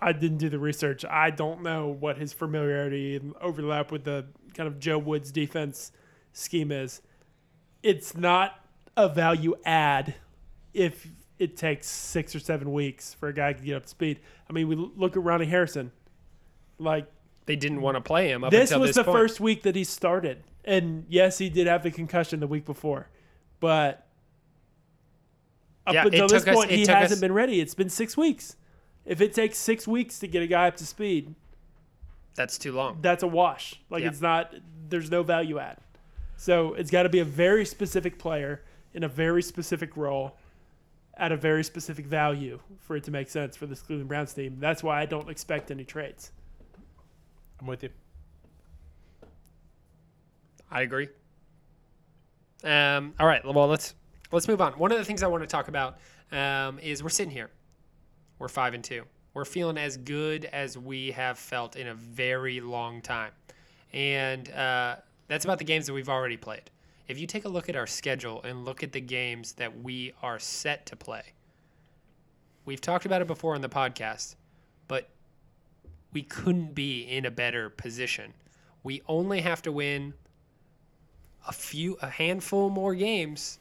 I didn't do the research. I don't know what his familiarity and overlap with the kind of Joe Woods defense scheme is. It's not a value add if it takes six or seven weeks for a guy to get up to speed. I mean, we look at Ronnie Harrison. Like
They didn't want to play him up
this was
this
the
point.
first week that he started, and yes, he did have the concussion the week before, but up
Yeah,
until this
took us-
point, he hasn't
us-
been ready. It's been six weeks. If it takes six weeks to get a guy up to speed,
That's too long.
that's a wash. Like
Yeah.
it's not. There's no value add. So it's got to be a very specific player in a very specific role, at a very specific value for it to make sense for this Cleveland Browns team. That's why I don't expect any trades.
I'm with you.
I agree. Um, all right. Well, let's let's move on. One of the things I want to talk about um, is we're sitting here. We're five and two. We're feeling as good as we have felt in a very long time, and uh, that's about the games that we've already played. If you take a look at our schedule and look at the games that we are set to play, we've talked about it before on the podcast, but we couldn't be in a better position. We only have to win a few a handful more games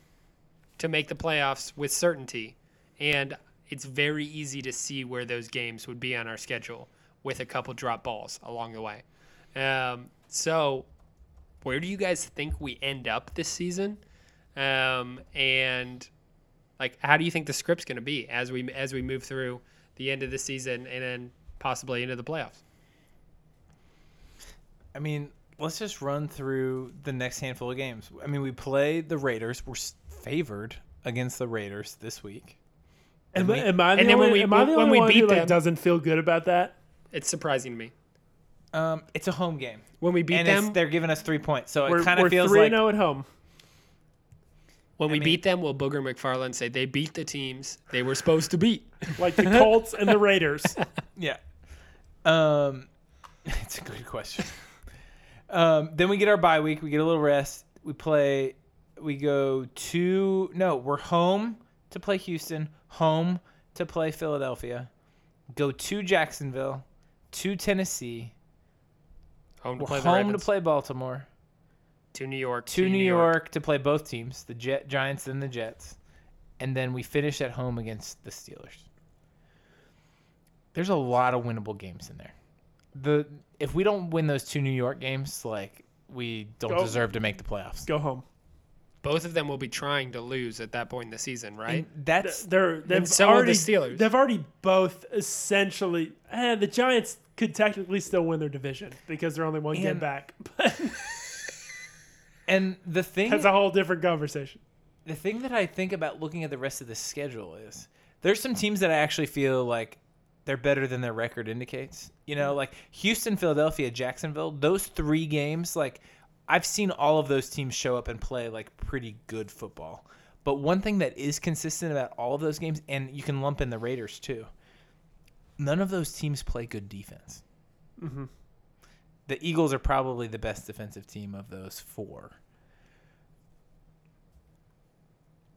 to make the playoffs with certainty and it's very easy to see where those games would be on our schedule with a couple drop balls along the way um, so where do you guys think we end up this season um, and like how do you think the script's going to be as we as we move through the end of the season and then possibly into the playoffs
I mean, let's just run through the next handful of games. I mean, we play the Raiders. We're favored against the Raiders this week.
Am,
we-
am I the
and then when
only,
we-
am I the
when
only
we
one
beat
who like, doesn't feel good about that?
it's surprising to me
Um, it's a home game,
when we beat
and
them
they're giving us three points, so
We're,
it kind
we're
of feels
three
like
and zero at home.
When we
mean-
beat them, will Booger McFarland say they beat the teams they were supposed to beat? *laughs*
like the *laughs* Colts and the Raiders. *laughs*
Yeah. Um, it's a good question. um, then we get our bye week. We get a little rest. We play. We go to no. We're home to play Houston. Home to play Philadelphia. Go to Jacksonville. To Tennessee.
Home to
We're
play the
home
Ravens.
to play Baltimore.
to New York.
To New York to play both teams, the Jet Giants and the Jets, and then we finish at home against the Steelers. There's a lot of winnable games in there. the if we don't win those two New York games, like we don't
Go.
deserve to make the playoffs.
Go home.
Both of them will be trying to lose at that point in the season, right?
And that's
They're they've
so will the Steelers.
they've already both essentially. Eh, the Giants could technically still win their division because they're only one game back. *laughs* But
and the thing
that's a whole different conversation.
the thing that I think about looking at the rest of the schedule is there's some teams that I actually feel like they're better than their record indicates. You know, like Houston, Philadelphia, Jacksonville, those three games, like I've seen all of those teams show up and play like pretty good football. But one thing that is consistent about all of those games, and you can lump in the Raiders too, none of those teams play good defense.
Mhm.
The Eagles are probably the best defensive team of those four.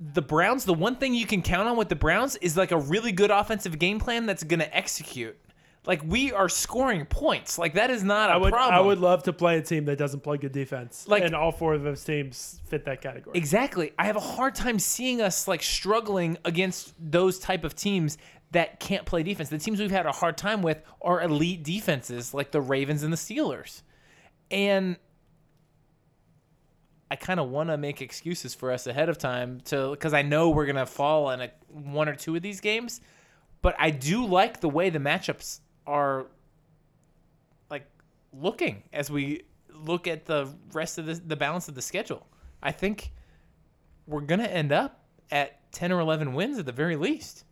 the Browns, the one thing you can count on with the Browns is like a really good offensive game plan that's going to execute. Like we are scoring points. Like that is not a
I would
problem.
I would love to play a team that doesn't play good defense.
Like-
and all four of those teams fit that category.
Exactly. I have a hard time seeing us like struggling against those type of teams that can't play defense. The teams we've had a hard time with are elite defenses like the Ravens and the Steelers. And I kind of want to make excuses for us ahead of time to cuz I know we're going to fall in a, one or two of these games, but I do like the way the matchups are like looking as we look at the rest of the the balance of the schedule. I think we're gonna end up at ten or eleven wins at the very least.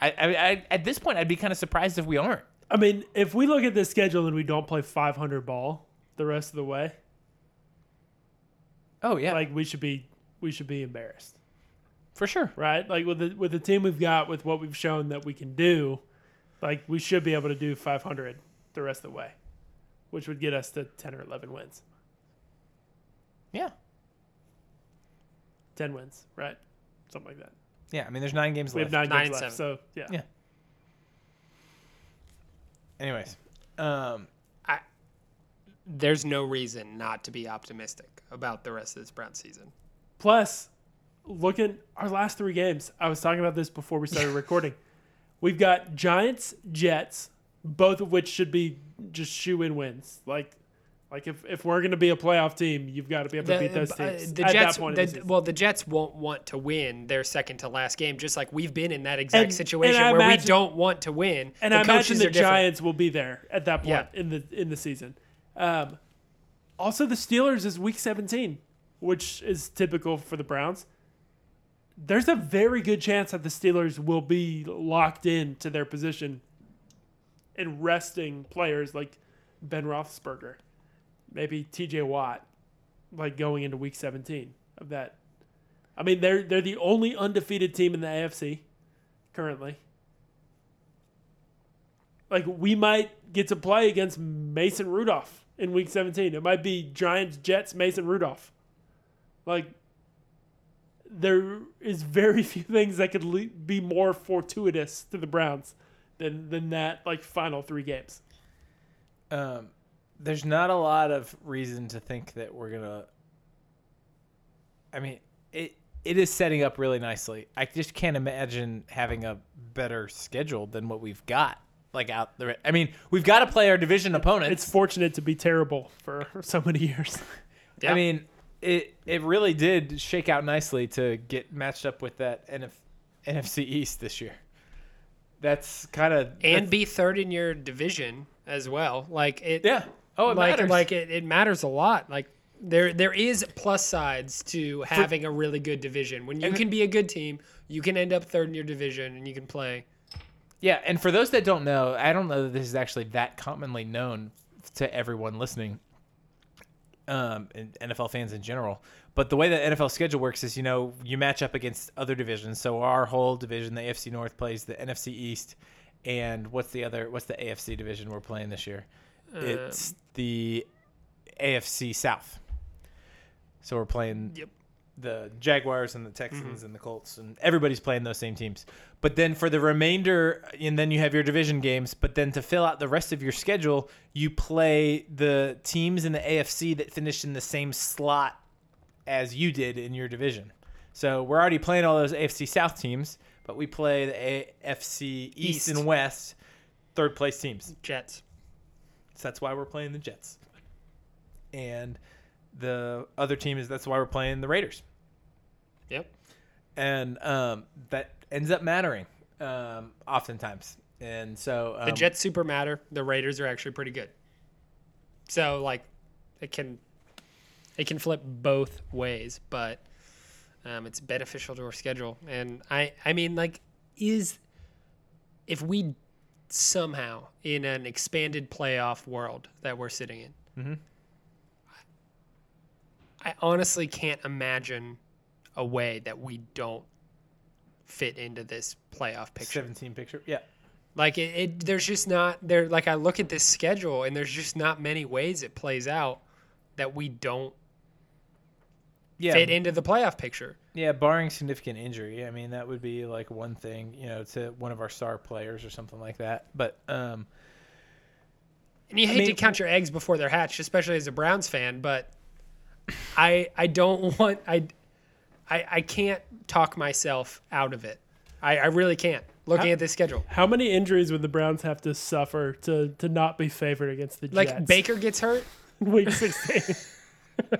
I, I, I at this point I'd be kind of surprised if we aren't.
I mean, if we look at this schedule and we don't play 500 ball the rest of the way,
Oh yeah,
like we should be we should be embarrassed,
for sure.
right? Like with the with the team we've got, with what we've shown that we can do, like we should be able to do 500 the rest of the way, which would get us to 10 or 11 wins,
Yeah,
10 wins, right? Something like that.
yeah. I mean, there's nine games
We have
left.
nine,
Nine
games
and
left, so yeah.
Yeah. Anyways, um,
There's no reason not to be optimistic about the rest of this Brown season.
Plus, look at our last three games. I was talking about this before we started *laughs* recording. We've got Giants, Jets, both of which should be just shoe in wins. Like, like if, if we're going to be a playoff team, you've got to be able to beat those
uh,
teams.
the
at
Jets,
that point the
the- well, the Jets won't want to win their second to last game, just like we've been in that exact
And-
situation
and
where
imagine-
we don't want to win.
and
the
I imagine the. Giants will be there at that point
Yeah.
in the in the season. Um, also, the Steelers is Week 17, which is typical for the Browns. There's a very good chance that the Steelers will be locked in to their position and resting players like Ben Roethlisberger, maybe T.J. Watt, like going into Week 17 of that. I mean, they're they're the only undefeated team in the AFC currently like we might get to play against Mason Rudolph in week 17. It might be Giants, Jets, Mason Rudolph. Like there is very *laughs* few things that could le- be more fortuitous to the Browns than than that like final 3 games.
um, there's not a lot of reason to think that we're gonna. I mean, it it is setting up really nicely. I just can't imagine having a better schedule than what we've got. Like out there, I mean, we've got to play our division opponents.
It's fortunate to be terrible for *laughs* so many years.
Yeah.
I mean, it it really did shake out nicely to get matched up with that NF, NFC East this year. That's kind of
and be third in your division as well. Like it,
yeah. Oh, it
like
matters.
like it, it matters a lot. Like there there is plus sides to having a really good division. When you can be a good team, you can end up third in your division and you can play.
Yeah, and for those that don't know, I don't know that this is actually that commonly known to everyone listening, um, and NFL fans in general. But the way the NFL schedule works is, you know, you match up against other divisions. So our whole division, the AFC North, plays the NFC East, and what's the other? What's the AFC division we're playing this year? it's the AFC South. So we're playing
Yep.
The Jaguars and the Texans mm-hmm. and the Colts, and everybody's playing those same teams. But then for the remainder, and then you have your division games. But then to fill out the rest of your schedule, you play the teams in the AFC that finished in the same slot as you did in your division. So we're already playing all those AFC South teams, but we play the AFC East,
East.
and West third place teams.
Jets.
So that's why we're playing the Jets. And the other team is that's why we're playing the Raiders. And um, that ends up mattering um, oftentimes. And so um,
The Jets super matter. The Raiders are actually pretty good. So like, it can, it can flip both ways, but um, it's beneficial to our schedule. And I, I mean, like, is if we somehow in an expanded playoff world that we're sitting in,
Mhm.
I honestly can't imagine a way that we don't fit into this playoff picture.
17 picture. Yeah.
Like it, it, there's just not there. Like I look at this schedule, and there's just not many ways it plays out that we don't
Yeah.
fit into the playoff picture.
Yeah, barring significant injury. I mean, that would be like one thing, you know, to one of our star players or something like that. But um,
And you hate to
mean-
count your eggs before they're hatched, especially as a Browns fan. But I, I don't *laughs* want I, I, I can't talk myself out of it. I, I really can't. Looking
How-
at this schedule,
How many injuries would the Browns have to suffer to to not be favored against the
like
Jets?
Like Baker gets hurt. *laughs*
week 16. *laughs*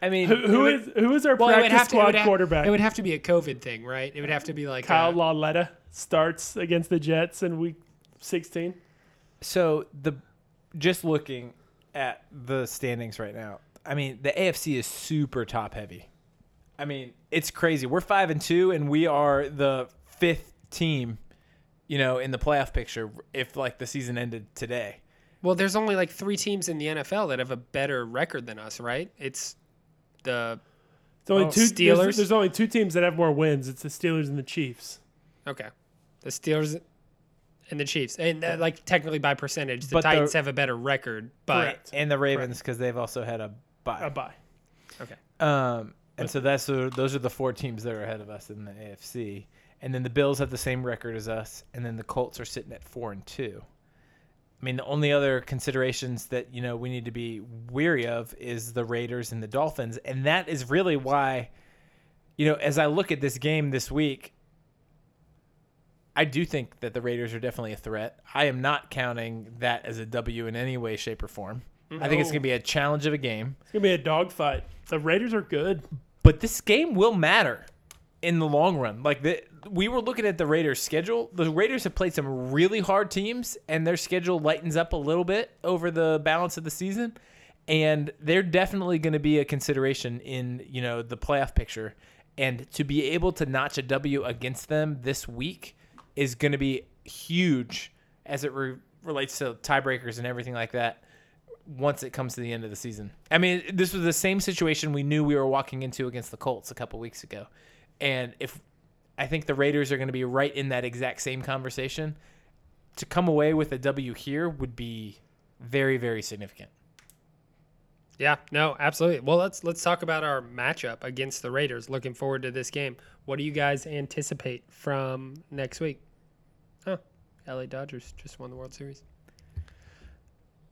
I mean,
who, who
it
is who is our
Well,
practice
have to. It
squad
would, ha-
quarterback?
it would have to be a COVID thing, right? It would have to be like
Kyle
a-
Lauletta starts against the Jets in week 16.
So the just looking at the standings right now, I mean the AFC is super top heavy. I mean it's crazy. We're five and two, and we are the fifth team, you know, in the playoff picture. If like the season ended today,
Well, there's only like three teams in the NFL that have a better record than us, right? It's the
It's only
Oh,
two
Steelers?
There's, there's only two teams that have more wins. It's the Steelers and the Chiefs.
okay, the Steelers and the Chiefs, and uh, like technically by percentage, the
But the-
Titans have a better record. But
Correct.
and the Ravens because they've also had a bye.
A bye.
okay,
Um, and so that's the, those are the four teams that are ahead of us in the AFC. And then the Bills have the same record as us, and then the Colts are sitting at four and two. I mean, the only other considerations that you know we need to be weary of is the Raiders and the Dolphins, and that is really why, you know, as I look at this game this week, I do think that the Raiders are definitely a threat. I am not counting that as a W in any way, shape, or form. I think it's going to be a challenge of a game.
It's going to be a dogfight. The Raiders are good.
but this game will matter in the long run. Like the, we were looking at the Raiders' schedule. The Raiders have played some really hard teams, and their schedule lightens up a little bit over the balance of the season. And they're definitely going to be a consideration in you know the playoff picture. And to be able to notch a W against them this week is going to be huge as it re- relates to tiebreakers and everything like that once it comes to the end of the season. I mean, this was the same situation we knew we were walking into against the Colts a couple weeks ago. And if I think the Raiders are going to be right in that exact same conversation, to come away with a W here would be very very significant.
yeah, no, absolutely. Well, let's let's talk about our matchup against the Raiders. Looking forward to this game. What do you guys anticipate from next week? Oh, LA Dodgers just won the World Series.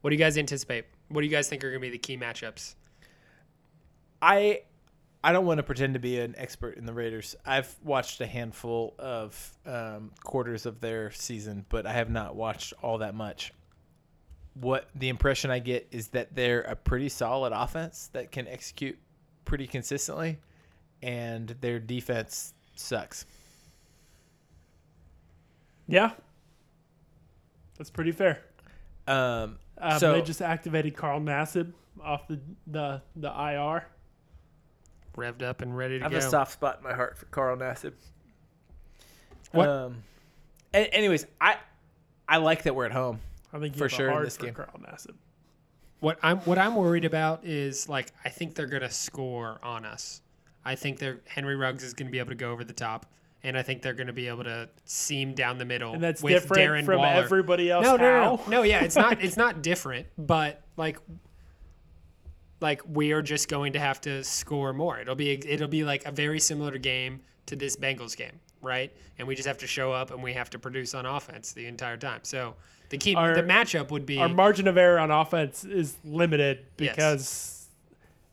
What do you guys anticipate? What do you guys think are going to be the key matchups?
I I don't want to pretend to be an expert in the Raiders. I've watched a handful of um, quarters of their season, but I have not watched all that much. What the impression I get is that they're a pretty solid offense that can execute pretty consistently, and their defense sucks.
Yeah. That's pretty fair.
Um,
Um,
So-
they just activated Carl Nassib off the, the, the IR.
Revved up and ready to
I
to
have
go.
a soft spot in my heart for Carl Nassib.
What-
Um, a- anyways, I I like that we're at home.
I think you
For
have
sure
a
in this
for
game.
Carl Nassib.
What I'm what I'm worried about is like I think they're gonna score on us. I think they're Henry Ruggs is gonna be able to go over the top, and I think they're gonna be able to seam down the middle.
And that's
with
different
Darren
from
Waller.
everybody else.
No, no, no, no, no. Yeah, it's not. *laughs* It's not different, but like, like we are just going to have to score more. It'll be it'll be like a very similar game to this Bengals game, right? And we just have to show up and we have to produce on offense the entire time. So the key,
Our-
the matchup would be
Our margin of error on offense is limited
Yes.
because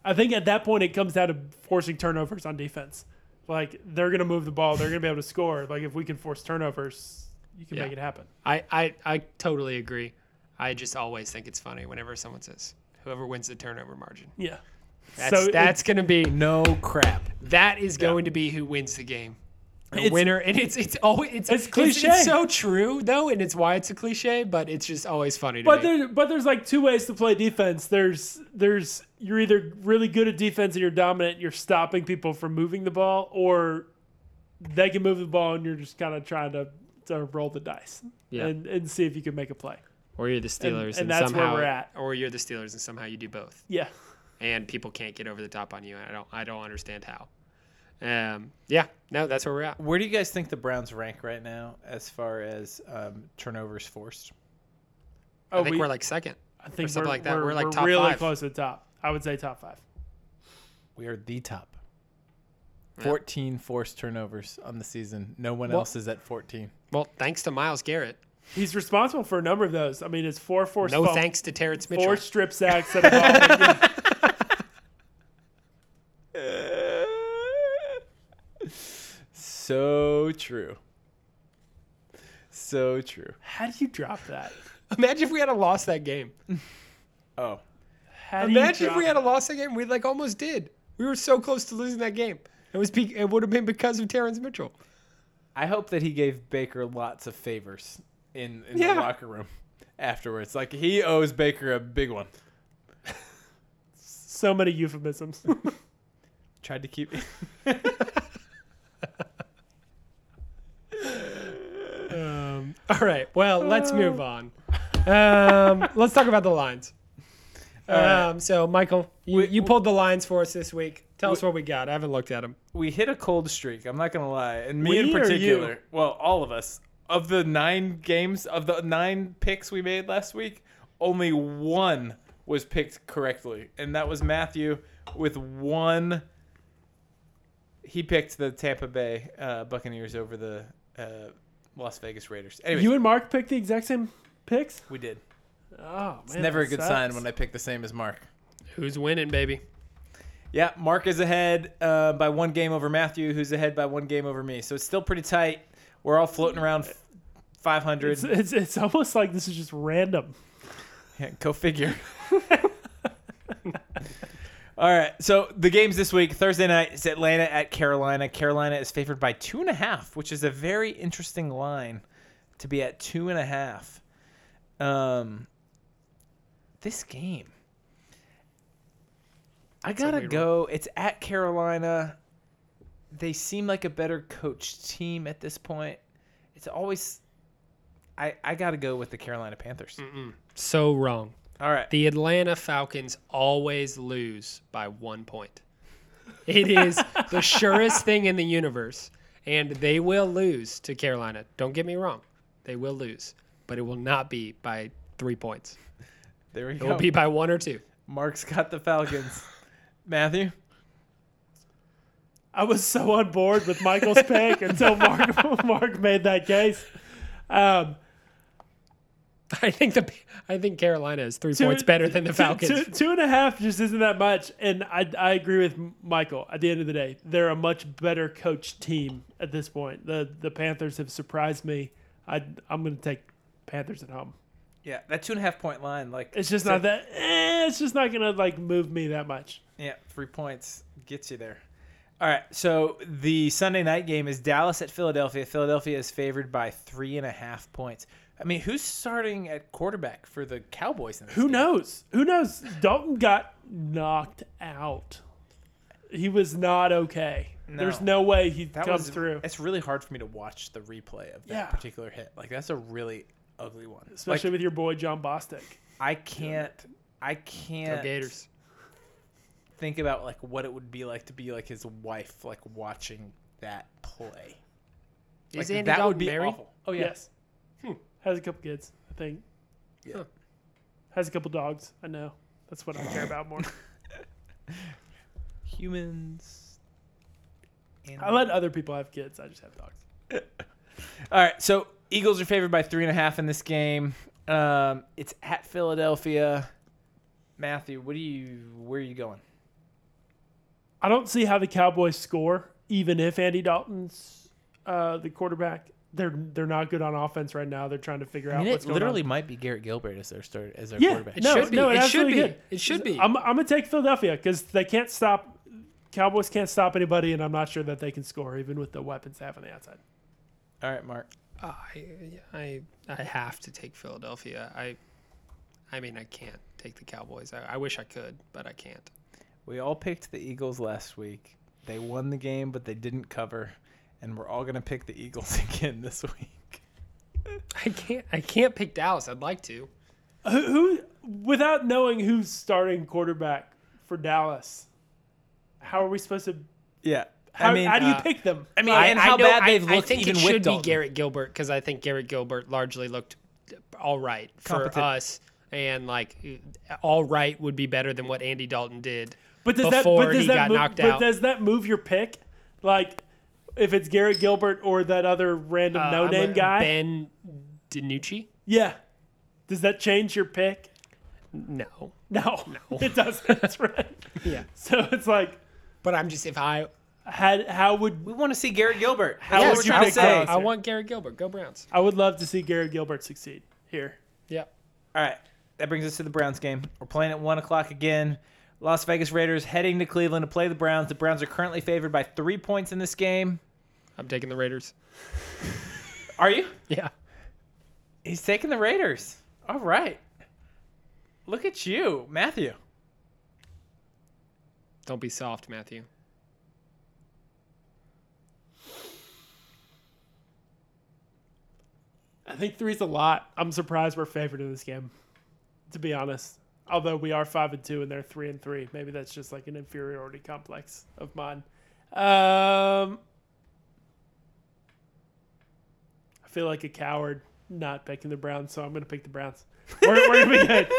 I think at that point it comes down to forcing turnovers on defense. Like they're going to move the ball, they're going to be able to score. Like if we can force turnovers, you can
Yeah.
make it happen.
I, I, I totally agree. I just always think it's funny whenever someone says, whoever wins the turnover margin.
Yeah.
That's,
So
that's going to be,
No crap.
that is going to be who wins the game.
It's-
winner. And it's, it's always, it's,
It's
It's,
cliche.
so true though. And it's why it's a cliche, but it's just always funny to
But
me.
there, but there's like two ways to play defense. There's there's you're either really good at defense and you're dominant, you're stopping people from moving the ball, or they can move the ball and you're just kind of trying to, to roll the dice
Yeah.
and, and see if you can make a play.
or you're the Steelers.
and that's where we're at.
Or you're the Steelers and somehow you do both.
Yeah.
and people can't get over the top on you. And I don't I don't understand how. Um, yeah, no, that's where we're at.
Where do you guys think the Browns rank right now as far as um, turnovers forced?
I
Oh,
think
we,
we, are like second.
I think
something
we're,
like that.
We're,
We're like
we're
top
really
five.
close to the top. I would say top five.
We are the top.
Yeah.
14 forced turnovers on the season. No one
Well-
else is at 14.
Well, thanks to Myles Garrett.
He's responsible for a number of those. I mean, it's four forced
No
fumbles,
thanks to Terrance Mitchell.
four strip sacks *laughs* that have
so true. So true.
How did you drop that? *laughs*
Imagine if we had a lost that game.
Oh,
How
Imagine if we had a lost that game. We like almost did. We were so close to losing that game. It was. Be- it would have been because of Terrance Mitchell.
I hope that he gave Baker lots of favors in, in
Yeah.
the locker room afterwards. Like he owes Baker a big one. *laughs*
so many euphemisms. *laughs*
Tried to keep. *laughs*
all right. Well, let's move on. Um, *laughs* let's talk about the lines.
right.
Um, so, Michael, you,
We-
you pulled the lines for us this week. Tell us what we got. I haven't looked at them.
we hit a cold streak. I'm not gonna lie, and me
We
in particular. Well, all of us. Of the nine games, of the nine picks we made last week, only one was picked correctly, and that was Matthew with one. He picked the Tampa Bay uh, Buccaneers over the uh, Las Vegas Raiders. Anyways,
you and Mark picked the exact same picks.
we did.
Oh,
It's never a good sign when I pick the same as Mark.
Who's winning, baby?
Yeah, Mark is ahead uh, by one game over Matthew, who's ahead by one game over me. So it's still pretty tight. We're all floating around f- 500.
It's, it's it's almost like this is just random.
Yeah, go figure. *laughs* *laughs* all right. So the games this week Thursday night is Atlanta at Carolina. Carolina is favored by two and a half, which is a very interesting line to be at two and a half. Um, this game, I gotta
weird
go. It's at Carolina. They seem like a better coached team at this point. It's always. I, I got to go with the Carolina Panthers.
So wrong.
All right.
The Atlanta Falcons always lose by one point. It is *laughs* the surest thing in the universe. And they will lose to Carolina. Don't get me wrong. They will lose. But it will not be by three points.
There we
It
go.
will be by one or two.
Mark's got the Falcons. *laughs* Matthew?
I was so on board with Michael's pick until Mark *laughs* Mark made that case. Um, *laughs*
I think the I think Carolina is three
two-
points better than the Falcons.
two- two and a half just isn't that much, and I I agree with Michael. At the end of the day, they're a much better coached team at this point. the The Panthers have surprised me. I I'm going to take Panthers at home.
Yeah, that two and a half point line, like
It's just
so-
not that. Eh, it's just not going to like move me that much.
Yeah, three points gets you there. All right, so the Sunday night game is Dallas at Philadelphia. Philadelphia is favored by three and a half points. I mean, who's starting at quarterback for the Cowboys? In this
Who
game?
knows? Who knows? Dalton got knocked out. He was not okay. There's
No.
no way he
That
comes
was
through.
It's really hard for me to watch the replay of that
Yeah.
particular hit. Like that's a really ugly one.
Especially
like,
with your boy Jon Bostic.
I can't. I can't.
Gators.
think about like what it would be like to be like his wife, like watching that play.
Is
Like,
Andy
that
Dalton
would be
married?
awful. Oh yeah.
Yes. Has a couple kids, I think.
Yeah.
Huh.
Has a couple dogs. I know. That's what I care about more. *laughs*
Humans.
I let other people have kids. I just have dogs. *laughs*
All right, so Eagles are favored by three and a half in this game. Um, it's at Philadelphia. Matthew, what do you? Where are you going?
I don't see how the Cowboys score, even if Andy Dalton's uh, the quarterback. They're they're not good on offense right now. They're trying to figure
I
out
mean,
what's
it
going
literally
on.
might be Garrett Gilbert as their start as their
Yeah,
quarterback.
It
no,
should be.
no, it
it should be.
could.
It should be.
I'm I'm gonna take Philadelphia because they can't stop. Cowboys can't stop anybody, and I'm not sure that they can score even with the weapons they have on the outside.
All right, Mark.
Uh, I, I, I have to take Philadelphia. I, I mean, I can't take the Cowboys. I, I wish I could, but I can't.
We all picked the Eagles last week. They won the game, but they didn't cover, and we're all gonna pick the Eagles *laughs* again this week.
I can't. I can't pick Dallas. I'd like to.
Who, who without knowing who's starting quarterback for Dallas, how are we supposed to?
Yeah,
How,
I mean,
how do you
uh,
pick them?
I mean,
I,
and
I
how
know-
bad they've
I
looked
think
even
it should
Dalton.
be Garrett Gilbert because I think Garrett Gilbert largely looked all right for
Competent.
us, and like all right would be better than what Andy Dalton did.
But does that?
before
But does
he
that
got
move,
knocked
but
out.
does that move your pick? Like, if it's Garrett Gilbert or that other random
Uh,
no name guy?
Ben DiNucci.
yeah. Does that change your pick?
No,
No, No. *laughs* it doesn't. That's right.
yeah,
So it's like,
but I'm just if I
had how would
We want to see Garrett Gilbert.
How
yeah,
would
would
you
you
I,
pick
say?
Dallas?
I, I want Garrett Gilbert. Go Browns.
I would love to see Garrett Gilbert succeed here.
Yeah.
All right, that brings us to the Browns game. We're playing at one o'clock again. Las Vegas Raiders heading to Cleveland to play the Browns. The Browns are currently favored by three points in this game.
I'm taking the Raiders.
Are you?
Yeah.
He's taking the Raiders. All right. Look at you, Matthew.
Don't be soft, Matthew.
I think three's a lot. I'm surprised we're favored in this game, to be honest. Although we are five and two and they're three and three, maybe that's just like an inferiority complex of mine. Um, I feel like a coward not picking the Browns, so I'm going to pick the Browns. We're, we're going to be good. *laughs*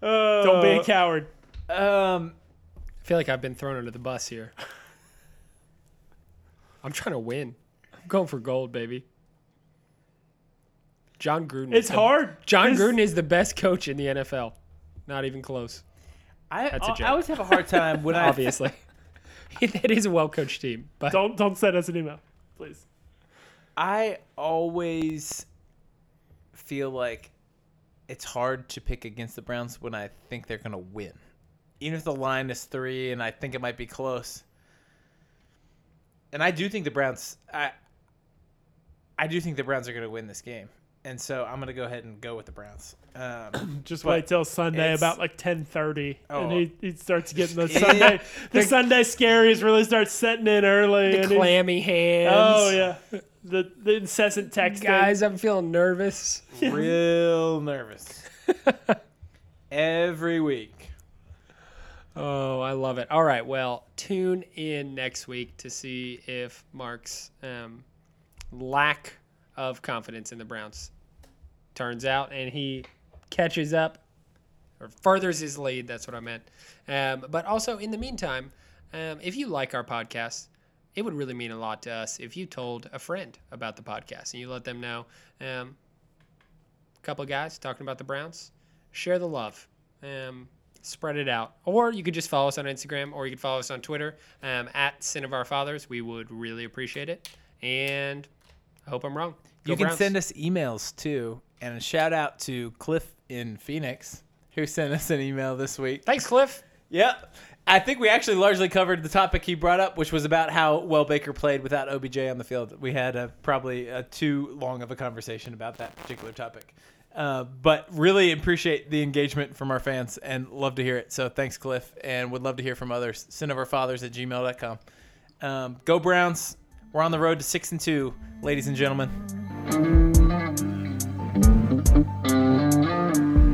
Don't be a coward.
Um,
I feel like I've been thrown under the bus here. I'm trying to win. I'm going for gold, baby. Jon Gruden. is
It's
the-
hard.
Jon
It's-
Gruden is the best coach in the NFL. Not even close,
I,
That's a
I,
joke.
I always have a hard time when *laughs* I
obviously. *laughs* *laughs* it is a well coached team, but
Don't don't send us an email, please.
I always feel like it's hard to pick against the Browns when I think they're going to win. Even if the line is three and I think it might be close. And I do think the Browns, I, I do think the Browns are going to win this game. And so I'm going to go ahead and go with the Browns. Um, *coughs*
Just
But
wait till Sunday
it's-
about like ten thirty,
Oh.
and he, he starts getting *laughs* the
Yeah.
Sunday the
The-
Sunday scaries really start setting in early.
the
and he's-
clammy hands.
oh yeah, the the incessant texting.
Guys, I'm feeling nervous. *laughs*
real nervous. *laughs* Every week.
Oh, I love it. All right, well, tune in next week to see if Mark's um, lack of confidence in the Browns turns out and he catches up or furthers his lead. That's what I meant. Um, but also, in the meantime, um, if you like our podcast, it would really mean a lot to us if you told a friend about the podcast and you let them know. Um, a couple of guys talking about the Browns. Share the love. Um, spread it out. Or you could just follow us on Instagram or you could follow us on Twitter um, at Sin of Our Fathers. We would really appreciate it. And I hope I'm wrong. Go
you can
Browns.
send us emails too. And a shout out to Cliff in Phoenix who sent us an email this week.
Thanks, Cliff.
Yep. I think we actually largely covered the topic he brought up, which was about how well Baker played without OBJ on the field. We had a, probably a too long of a conversation about that particular topic. Uh, but really appreciate the engagement from our fans and love to hear it. So thanks, Cliff, and would love to hear from others. Sin of our fathers at gmail.com. Um, go Browns. We're on the road to six and two, ladies and gentlemen.
Thank